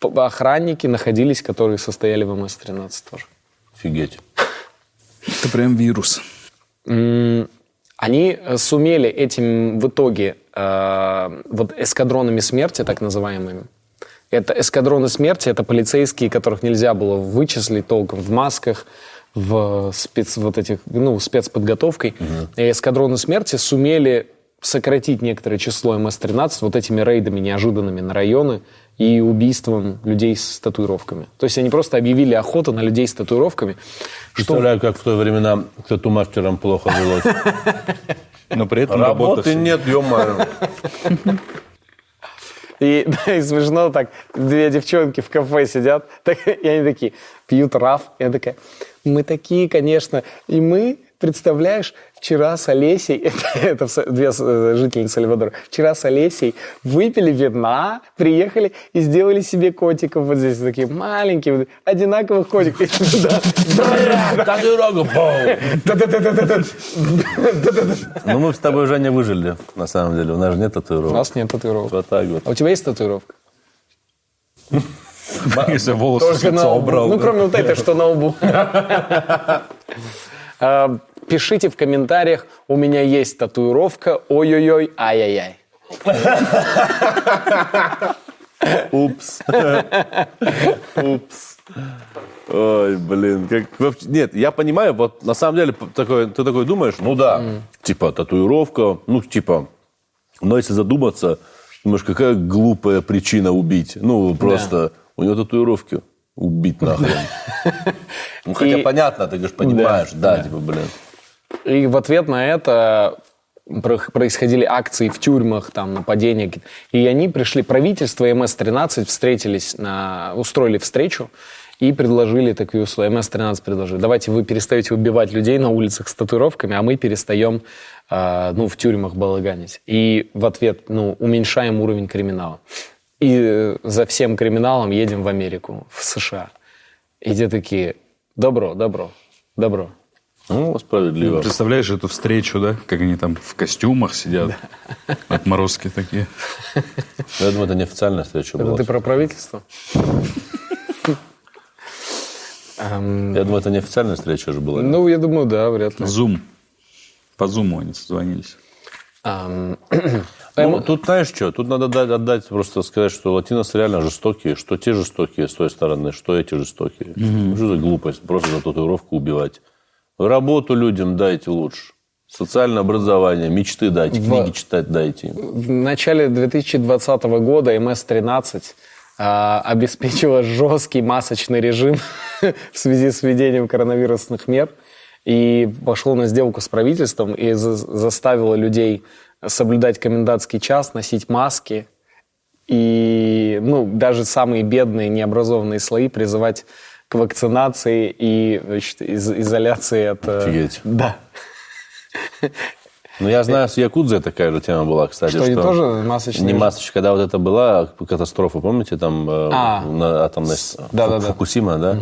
охранники находились, которые состояли в МС-13 тоже. Офигеть. Это прям вирус. Они сумели этим в итоге э, вот эскадронами смерти, так называемыми. Это эскадроны смерти, это полицейские, которых нельзя было вычислить толком в масках, в спец вот этих, ну, спецподготовкой. И эскадроны смерти сумели сократить некоторое число МС-13 вот этими рейдами неожиданными на районы и убийством людей с татуировками. То есть они просто объявили охоту на людей с татуировками. Что Представляю, как в то времена тату-мастерам плохо жилось. Но при этом. Работы нет, ё-моё. И, да, и смешно так, две девчонки в кафе сидят, так, и они такие, пьют раф. И она такая, мы такие, конечно, и мы, представляешь, вчера с Олесей, это, это две э, жительницы Сальвадора, вчера с Олесей выпили вина, приехали и сделали себе котиков вот здесь, такие маленькие, одинаковых котиков. Ну, мы с тобой, Женя, выжили, на самом деле. У нас же нет У татуировок. нас нет татуировок. Вот так вот. А у тебя есть татуировка? Если волосы с лица убрал. Ну, кроме вот этой, что на лбу. Пишите в комментариях, у меня есть татуировка, ой-ой-ой, ай-яй-яй. Упс. Упс. Ой, блин. Как... Нет, я понимаю, вот на самом деле такой, ты такой думаешь, ну да, типа татуировка, ну типа, но если задуматься, думаешь, какая глупая причина убить. Ну, просто у него татуировки. Убить нахрен. Ну, хотя понятно, ты говоришь, понимаешь, да, типа, блин. И в ответ на это про- происходили акции в тюрьмах, там, нападения. И они пришли, правительство и МС-13 встретились, на, устроили встречу и предложили такие условия. МС-13 предложили, давайте вы перестаете убивать людей на улицах с татуировками, а мы перестаем а, ну, в тюрьмах балаганить. И в ответ, ну, уменьшаем уровень криминала. И э, за всем криминалом едем в Америку, в США. И те такие, добро, добро, добро. Ну, справедливо. Представляешь эту встречу, да? Как они там в костюмах сидят. Отморозки такие. Я думаю, это неофициальная встреча Это была. ты про правительство? Эм, Я думаю, это неофициальная встреча же была. Ну, я думаю, да, вряд ли. Зум. По зуму они созвонились. Эм, Ну, тут знаешь что, тут надо дать, отдать, просто сказать, что латиносы реально жестокие, что те жестокие с той стороны, что эти жестокие. Что за глупость, просто за татуировку убивать. Работу людям дайте лучше. Социальное образование, мечты дайте, книги читать дайте. В начале 2020 года МС-13 а, обеспечила жесткий масочный режим в связи с введением коронавирусных мер и пошло на сделку с правительством и за- заставила людей соблюдать комендантский час, носить маски и ну, даже самые бедные, необразованные слои призывать к вакцинации и значит, из- изоляции от... э, Офигеть. Да. Ну, я знаю, с Якудзой такая же тема была, кстати. Что, они тоже масочные? Не масочка, когда вот это была катастрофа, помните, там э, А. на атомной да-да-да. Фукусима, да?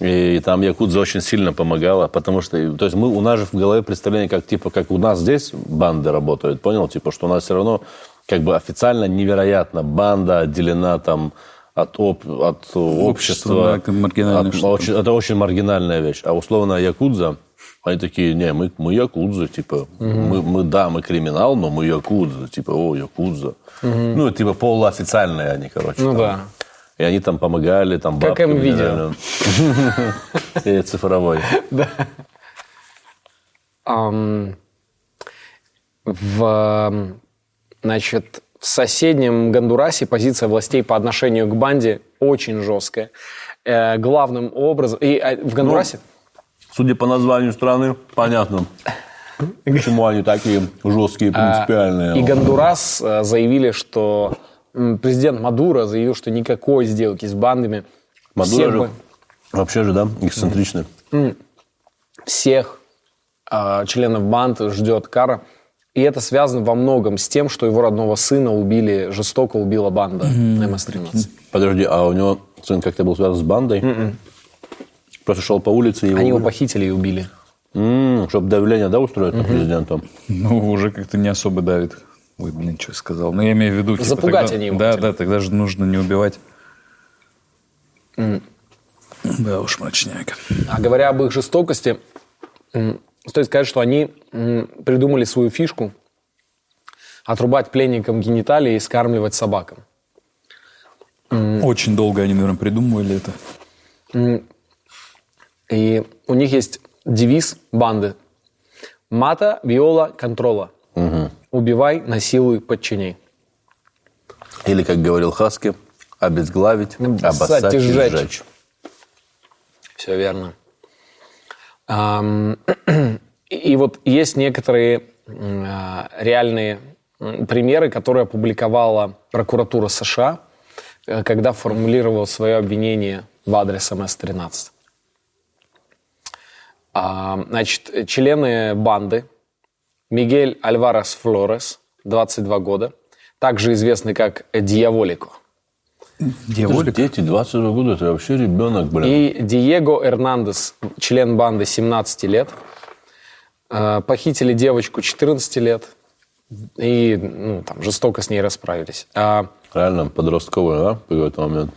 И там Якудза очень сильно помогала, потому что, то есть мы, у нас же в голове представление, как типа, как у нас здесь банды работают, понял? Типа, что у нас все равно как бы официально невероятно банда отделена там от, об- от общества. да, как От- очень- это очень маргинальная вещь. А условно Якудза, они такие, не, мы, мы Якудза, типа, мы, мы, да, мы криминал, но мы Якудза, типа, о, Якудза. Ну, типа, полуофициальные они, короче. Ну там. да. И они там помогали, там Как бабками, М-видео. наверное. И цифровой. Ам, в, значит, в соседнем Гондурасе позиция властей по отношению к банде очень жесткая. Э, главным образом... И э, в Гондурасе... Судя по названию страны, понятно, почему они такие жесткие, принципиальные. И Гондурас э, заявили, что... Президент Мадуро заявил, что никакой сделки с бандами Мадуро же ба- вообще же, да, эксцентричный. всех а, членов банд ждет кара. И это связано во многом с тем, что его родного сына убили, жестоко убила банда МС-13. Подожди, а у него сын как-то был связан с бандой? Просто шел по улице и его... Они его похитили и убили. чтобы давление, да, устроить на президента? Ну, уже как-то не особо давит. Ой, блин, что я сказал. Но я имею в виду... типа, Запугать тогда- они его Да, хотели. да, тогда же нужно не убивать. Да уж, мрачняк. А говоря об их жестокости, стоит сказать, что они придумали свою фишку отрубать пленникам гениталии и скармливать собакам. Очень долго они, наверное, придумывали это. И у них есть девиз банды «Мата, виола, контрола». Убивать убивай, насилуй, подчиняй. Или, как говорил Хаски, обезглавить, Обоссать и сжечь. Все верно. И вот есть некоторые а, реальные примеры, которые опубликовала прокуратура США, э, когда формулировала свое обвинение в адрес МС-13. А, Значит, члены банды Мигель Альварес Флорес, 22 года, также известный как Дьяволико, Дьяволик. Дети 22 года, это вообще ребенок, блин. И Диего Эрнандес, член банды 17 лет, э, похитили девочку 14 лет и ну, там, жестоко с ней расправились. А, Реально подростковый, да, в какой-то момент?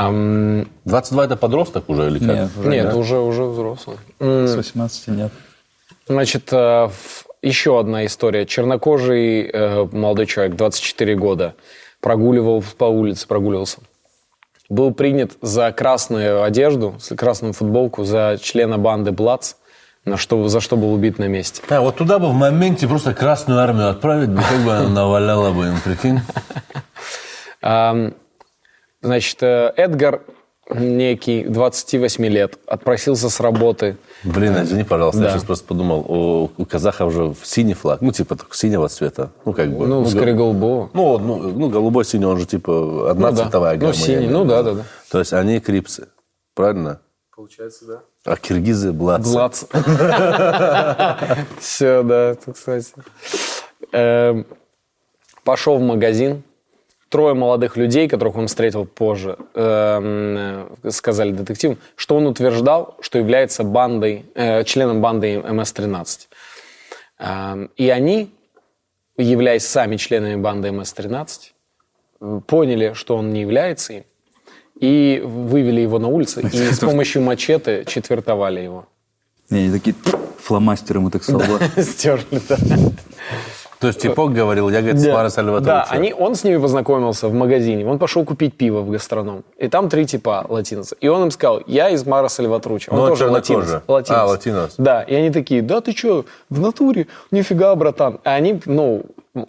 ам, 22 это подросток уже или как? Нет, уже нет, нет. уже, уже взрослый. С 18 нет. Значит, э, еще одна история. Чернокожий э, молодой человек, 24 года, прогуливал по улице, прогуливался. Был принят за красную одежду, красную футболку, за члена банды Блац, на что, за что был убит на месте. А, вот туда бы в моменте просто Красную Армию отправить, бы, как бы она наваляла бы им, прикинь. Ам, Значит, э, Эдгар, некий, 28 лет, отпросился с работы. Блин, извини, пожалуйста, я Да. сейчас просто подумал, у, у казахов же синий флаг, ну, типа только синего цвета, ну, как бы. Ну, го- скорее голубого. Ну, ну, ну, голубой синий, он же типа одна Ну да. цветовая Ну, гамма. синий, я имею в ну да, да, да. То есть они крипсы, правильно? Получается, да. А киргизы блатцы. Блац. Все, да, кстати. Эм, Пошел в магазин. Трое молодых людей, которых он встретил позже, эм, э, сказали детективам, что он утверждал, что является бандой, э, членом банды МС-13. Эм, И они, являясь сами членами банды МС-13, э, поняли, что он не является им, и вывели его на улицу, и с помощью мачете четвертовали его. Не, они такие фломастером и так солдат. Стерли, да. То есть Типок говорил, я, говорит, с Да. Мара Сальваторе. Да, они, он с ними познакомился в магазине. Он пошел купить пиво в гастроном. И там три типа латинца. И он им сказал, я из Мара Сальватруча. Он Ну, он тоже чернокожий. латинец. А, латинос. Да, и они такие, да ты что, в натуре? Нифига, братан. А они, ну,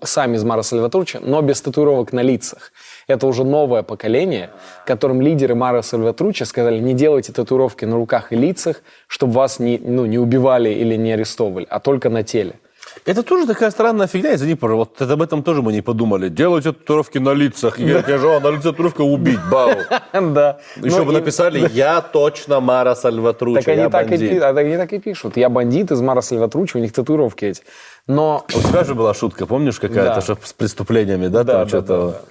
сами из Мара Сальватруча, но без татуировок на лицах. Это уже новое поколение, которым лидеры Мара Сальватруча сказали, не делайте татуировки на руках и лицах, чтобы вас не, ну, не убивали или не арестовывали, а только на теле. Это тоже такая странная фигня, извини, пожалуйста, вот об этом тоже мы не подумали. Делайте татуировки на лицах. Я скажу, а на лице татуировка убить, бау. Да. Еще бы и- написали, я точно Мара Сальватруча, я так, и, бандит. а они так и пишут. Я бандит из Мара Сальватручи, у них татуировки эти. Но, У тебя же была шутка, помнишь, какая-то, что с преступлениями, да, там что-то...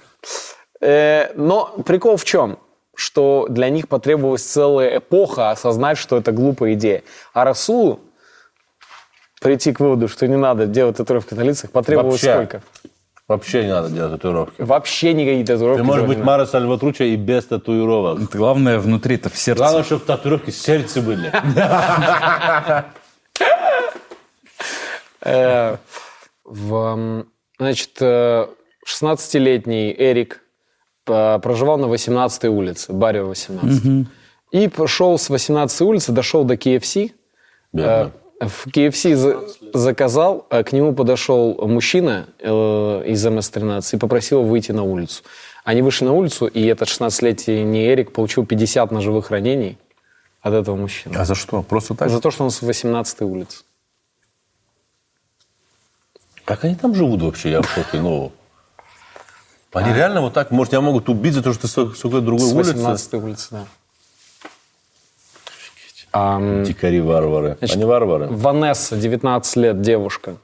э, но прикол в чем? Что для них потребовалась целая эпоха осознать, что это глупая идея. А Расулу прийти к выводу, что не надо делать татуировки на лицах, потребовалось Вообще. сколько? Вообще не надо делать татуировки. Вообще никакие татуировки. Ты можешь быть. Мара Сальватруча и без татуировок. Это главное внутри-то в сердце. Главное, чтобы татуировки в сердце были. Э, значит, э, 16-летний Эрик э, проживал на 18-й улице, Барио 18. И пошел с 18-й улицы, дошел до KFC. Бедно. В KFC за- заказал, а к нему подошел мужчина э, из МС-13 и попросил его выйти на улицу. Они вышли на улицу, и этот 16-летний Эрик получил 50 ножевых ранений от этого мужчины. А за что? Просто так? За то, что он с 18-й улицы. Как они там живут вообще, я в шоке. Ну, они реально вот так, может, тебя могут убить за то, что ты с с какой-то другой С улицы? 18-й улицы, да. Ам, Дикари-варвары. Они варвары. Ванесса, 19 лет, девушка.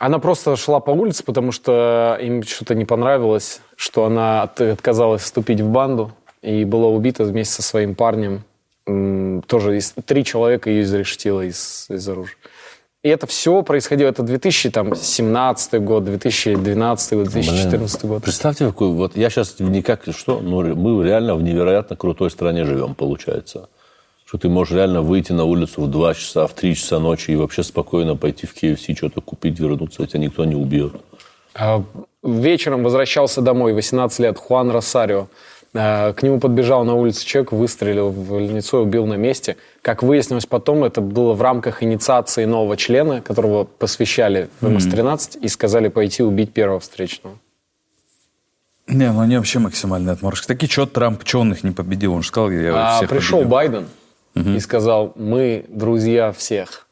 Она просто шла по улице, потому что им что-то не понравилось, что она от- отказалась вступить в банду и была убита вместе со своим парнем. М, Тоже из- три человека ее изрештило из, из оружия. И это все происходило, это 2017 год, 2012 год, 2014 год. Представьте, какой вот я сейчас никак что, ну мы реально в невероятно крутой стране живем, получается. Что ты можешь реально выйти на улицу в 2 часа, в 3 часа ночи и вообще спокойно пойти в KFC, что-то купить, вернуться, тебя никто не убьет. А, Вечером возвращался домой, 18 лет, Хуан Росарио. Э, К нему подбежал на улице человек, выстрелил в лицо и убил на месте. Как выяснилось потом, это было в рамках инициации нового члена, которого посвящали в МС-13 и сказали пойти убить первого встречного. Не, ну они вообще максимальные отморозки. Такие, что Трамп, что он их не победил? Он же сказал, я А всех пришел победил. Байден и сказал, мы друзья всех.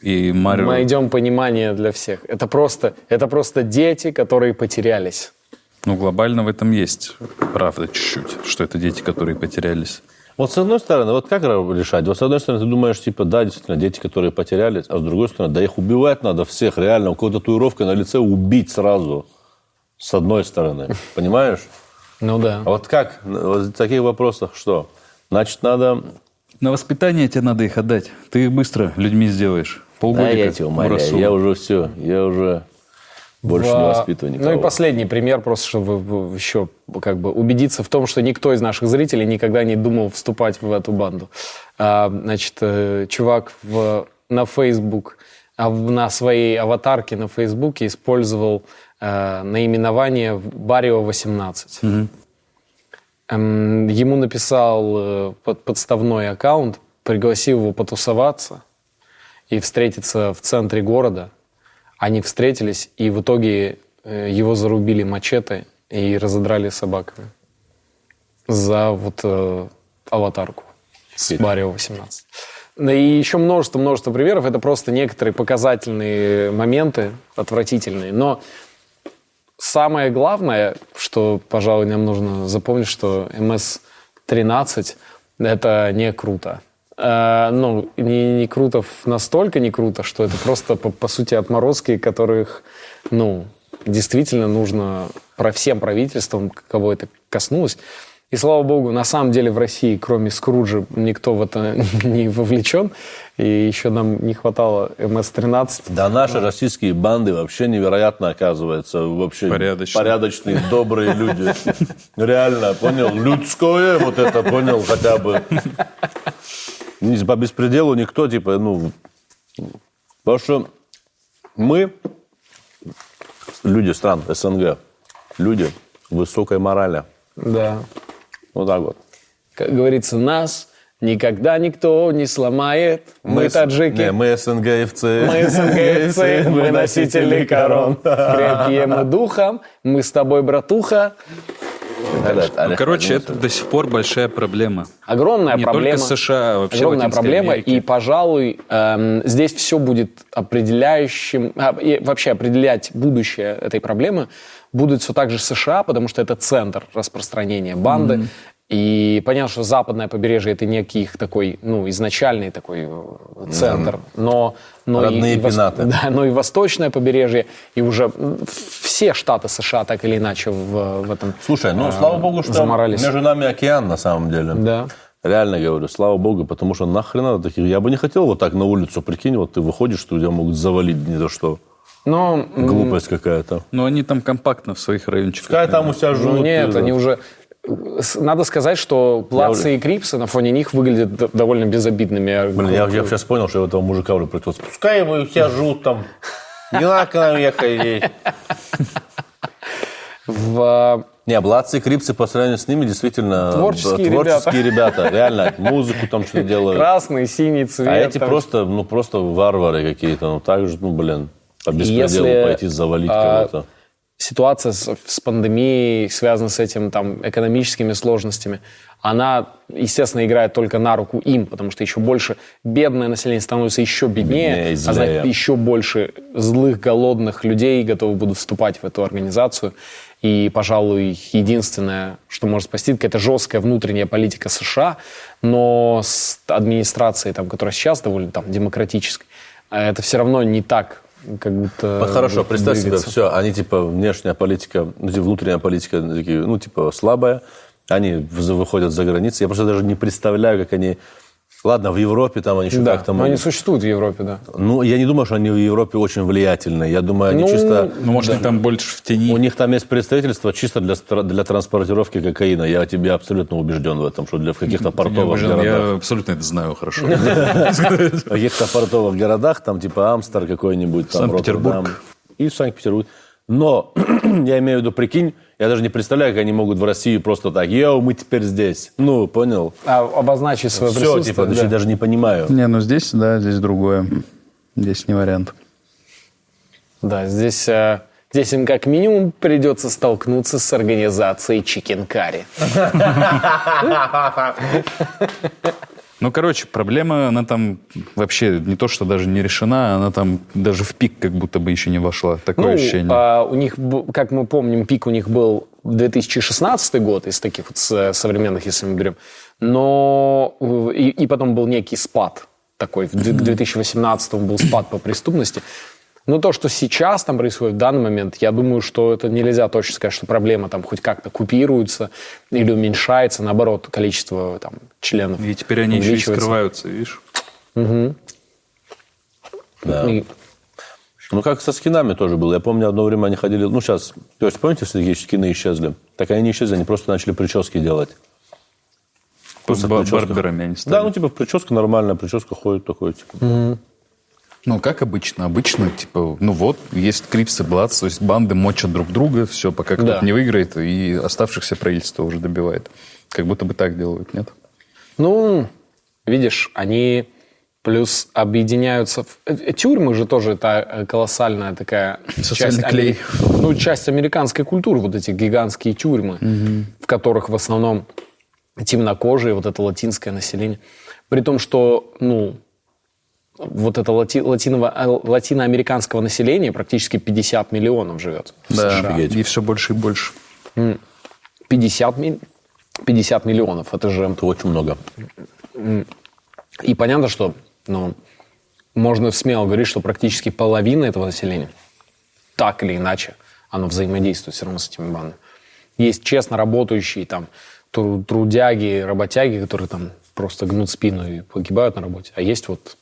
И Марио... Мы найдем понимание для всех. Это просто, это просто дети, которые потерялись. Ну, глобально в этом есть правда чуть-чуть, что это дети, которые потерялись. Вот с одной стороны, вот как решать? Вот с одной стороны, ты думаешь, типа, да, действительно, дети, которые потерялись, а с другой стороны, да их убивать надо всех, реально, у кого татуировка на лице убить сразу. С одной стороны, понимаешь? Ну да. А вот как? Вот в таких вопросах что? Значит, надо... На воспитание тебе надо их отдать. Ты их быстро людьми сделаешь. Полгодика. Да, я тебя умоляю, я уже все, я уже больше не В- воспитываю никого. Ну и последний пример, просто чтобы еще как бы убедиться в том, что никто из наших зрителей никогда не думал вступать в эту банду. А, значит, э, чувак в- на Facebook, а на своей аватарке на Фейсбуке использовал э, наименование Барио 18. Эм, ему написал э, под- подставной аккаунт, пригласил его потусоваться и встретиться в центре города. Они встретились, и в итоге э, его зарубили мачете и разодрали собаками за вот э, аватарку с Барио 18. Да и еще множество-множество примеров. Это просто некоторые показательные моменты, отвратительные. Но самое главное, что, пожалуй, нам нужно запомнить, что МС-13 это не круто. Э, ну, не, не круто настолько не круто, что это просто, по, по сути, отморозки, которых, ну, действительно нужно про всем правительствам, кого это коснулось. И слава богу, на самом деле в России, кроме Скруджа, никто в это не вовлечен. И еще нам не хватало МС-13. Да наши российские банды вообще невероятно оказывается. Вообще Порядочные. порядочные, добрые люди. Реально, понял? Людское вот это, понял, хотя бы. По беспределу никто, типа, ну... Потому что мы, люди стран СНГ, люди высокой морали. Да. Вот так вот. Как говорится, нас никогда никто не сломает. Мы, с- таджики. Не, мы СНГФЦ. Мы СНГФЦ, мы носители корон. Крепкие мы духом, мы с тобой, братуха. Ну, короче, это до сих пор большая проблема. Огромная Не проблема. только США, а вообще Огромная проблема. Америке. И, пожалуй, эм, здесь все будет определяющим, а, и вообще определять будущее этой проблемы будет все так же США, потому что это центр распространения банды. И понятно, что западное побережье это некий их такой, ну, изначальный такой э, центр, но, но Родные и, пенаты. да, но и восточное побережье, и уже все штаты США так или иначе в, в этом Слушай, ну, э, слава богу, что заморались. между нами океан, на самом деле. Да. Реально говорю, слава богу, потому что нахрена таких... Я бы не хотел вот так на улицу, прикинь, вот ты выходишь, что тебя могут завалить ни за что. Но Глупость какая-то. Но они там компактно в своих райончиках. Пускай там у себя Ну живут. нет, э, они уже... с- Надо сказать, что плацы и крипсы на фоне них выглядят довольно безобидными. Блин, я, я сейчас понял, что я этого мужика уже притворил. Пускай ему все живут там. Не надо к нам ехать. В, Не, Бладцы и Крипсы по сравнению с ними действительно Творческие творческие ребята. Реально, музыку там что-то делают. красный, синий цвет. А эти там. просто, ну, просто варвары какие-то. Ну, так же, ну, блин, по беспределу Если, пойти завалить а, кого-то. Ситуация с, с пандемией, связана с этим там экономическими сложностями, она, естественно, играет только на руку им, потому что еще больше бедное население становится еще беднее, Беднее а значит, еще больше злых, голодных людей готовы будут вступать в эту организацию. И, пожалуй, единственное, что может спасти, это жесткая внутренняя политика США, но с администрацией, там, которая сейчас довольно там, демократической, а это все равно не так, как будто... Вот хорошо, представь себе, двигается. все, они типа внешняя политика, ну, типа, внутренняя политика, ну, типа слабая, они выходят за границы. Я просто даже не представляю, как они... Ладно, в Европе там они еще Да, как-то но они могут. существуют в Европе, да. Ну, я не думаю, что они в Европе очень влиятельные. Я думаю, они Ну, чисто... Ну, может, они там больше в тени. У них там есть представительство чисто для, для транспортировки кокаина. Я тебе абсолютно убежден в этом, что для в каких-то Я, портовых убежден, городах. я абсолютно это знаю хорошо. В каких-то портовых городах, там типа Амстер какой-нибудь, там Санкт-Петербург. Роттердам и Санкт-Петербург. Но я имею в виду, прикинь, Я даже не представляю, как они могут в России просто так, йоу, мы теперь здесь. Ну, понял? А, обозначить свое Все, присутствие. типа, да. даже, даже не понимаю. Не, ну здесь, да, здесь другое. Здесь не вариант. Да, здесь, э, здесь им как минимум придется столкнуться с организацией Чикенкари. Ну, короче, проблема, она там вообще не то, что даже не решена, она там даже в пик как будто бы еще не вошла. Такое Ну, ощущение. а, у них, как мы помним, пик у них был 2016 год из таких вот с- современных, если мы берем. Но э, и, и потом был некий спад такой. К 2018 был спад по преступности. Но то, что сейчас там происходит в данный момент, я думаю, что это нельзя точно сказать, что проблема там хоть как-то купируется или уменьшается. Наоборот, количество там, членов И теперь они еще и скрываются, видишь? Да. И- Ну, как со скинами тоже было. Я помню, одно время они ходили... Ну, сейчас... То есть, помните, все такие скины исчезли? Так они не исчезли, они просто начали прически делать. Просто барберами они стали. Да, ну, типа, прическа нормальная, прическа ходит такой, типа. Ну, как обычно. Обычно, типа, ну вот, есть Crips и Bloods, то есть банды мочат друг друга, все, пока кто-то Да. не выиграет, и оставшихся правительство уже добивает. Как будто бы так делают, нет? Ну, видишь, они плюс объединяются. в- э, э, Тюрьмы же тоже это колоссальная такая Социальный часть, клей. ну, часть американской культуры, вот эти гигантские тюрьмы, в которых в основном темнокожие, вот это латинское население. При том, что, ну, вот это лати- латиново- э, латиноамериканского населения практически 50 миллионов живет. в США. И все больше и больше. 50, ми- 50 миллионов, это же Это очень много. И понятно, что ну, можно смело говорить, что практически половина этого населения, так или иначе, оно взаимодействует все равно с этими бандами. Есть честно работающие там тру- трудяги, работяги, которые там просто гнут спину и погибают на работе. А есть вот...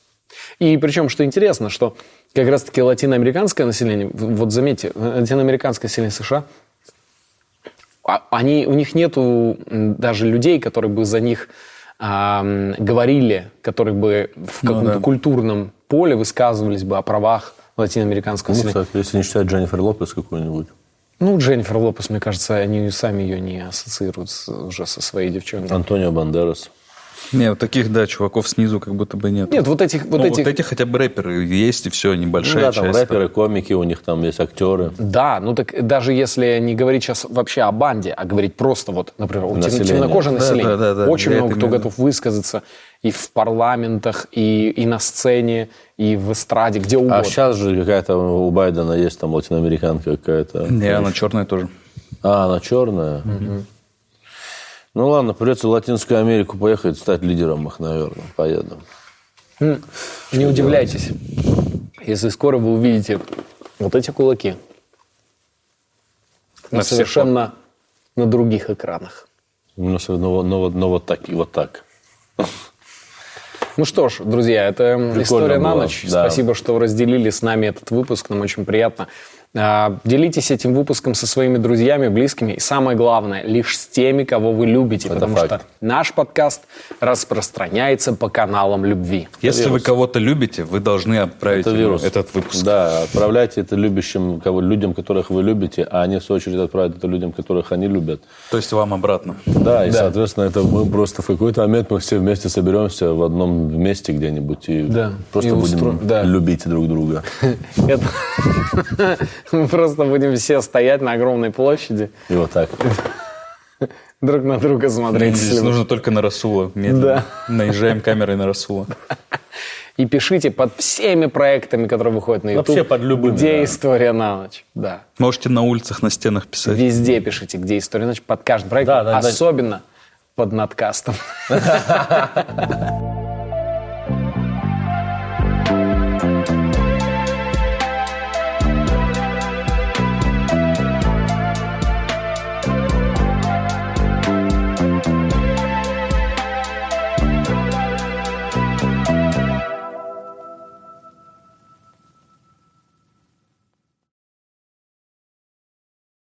И причем, что интересно, что как раз-таки латиноамериканское население, вот заметьте, латиноамериканское население США, а- они, у них нету даже людей, которые бы за них ам, говорили, которые бы в Ну каком-то да. культурном поле высказывались бы о правах латиноамериканского Ну, населения. кстати, если не считать Дженнифер Лопес какую-нибудь. Ну, Дженнифер Лопес, мне кажется, они сами ее не ассоциируют уже со своей девчонкой. Антонио Бандерас. Не, вот таких, да, чуваков снизу как будто бы нет. Нет, вот этих, вот Ну, этих, вот эти хотя бы рэперы есть, и все, Ну, небольшая да, там часть. рэперы, комики, у них там есть актеры. Да, ну так даже если не говорить сейчас вообще о банде, а говорить просто вот, например, у тем- Население. темнокожее Да, население, да, да, да, очень много кто имею в готов высказаться и в парламентах, и, и на сцене, и в эстраде, где угодно. А сейчас же какая-то у Байдена есть там латиноамериканка какая-то. Не, она черная тоже. А, она черная? Ну ладно, придется в Латинскую Америку поехать, стать лидером их, наверное. Поеду. Не удивляйтесь, если скоро вы увидите вот эти кулаки на, На всех совершенно на других экранах. Ну, ну, вот- ну, вот- так и вот так. Ну что ж, друзья, это Прикольно история на было, ночь. да. Спасибо, что разделили с нами этот выпуск. Нам очень приятно. А, Делитесь этим выпуском со своими друзьями, близкими. И самое главное, лишь с теми, кого вы любите. Это потому факт. что наш подкаст распространяется по каналам любви. Если вы вирус. кого-то любите, вы должны отправить Это вирус. этот выпуск. Да, отправляйте это любящим, кого, людям, которых вы любите, а они, в свою очередь, отправят это людям, которых они любят. То есть вам обратно. Да, и, соответственно, это мы просто в какой-то момент мы все вместе соберемся в одном месте где-нибудь и Да, просто и будем устро- да. любить друг друга. Мы просто будем все стоять на огромной площади, И вот так. друг на друга смотреть. Здесь нужно только на Расула. Медленно. Да. Наезжаем камерой на Расула. И пишите под всеми проектами, которые выходят на YouTube. Вообще под любыми, Где да. история на ночь. Да. Можете на улицах, на стенах писать. Везде пишите, где история на ночь. Под каждым проектом. Да, да, да. особенно под надкастом.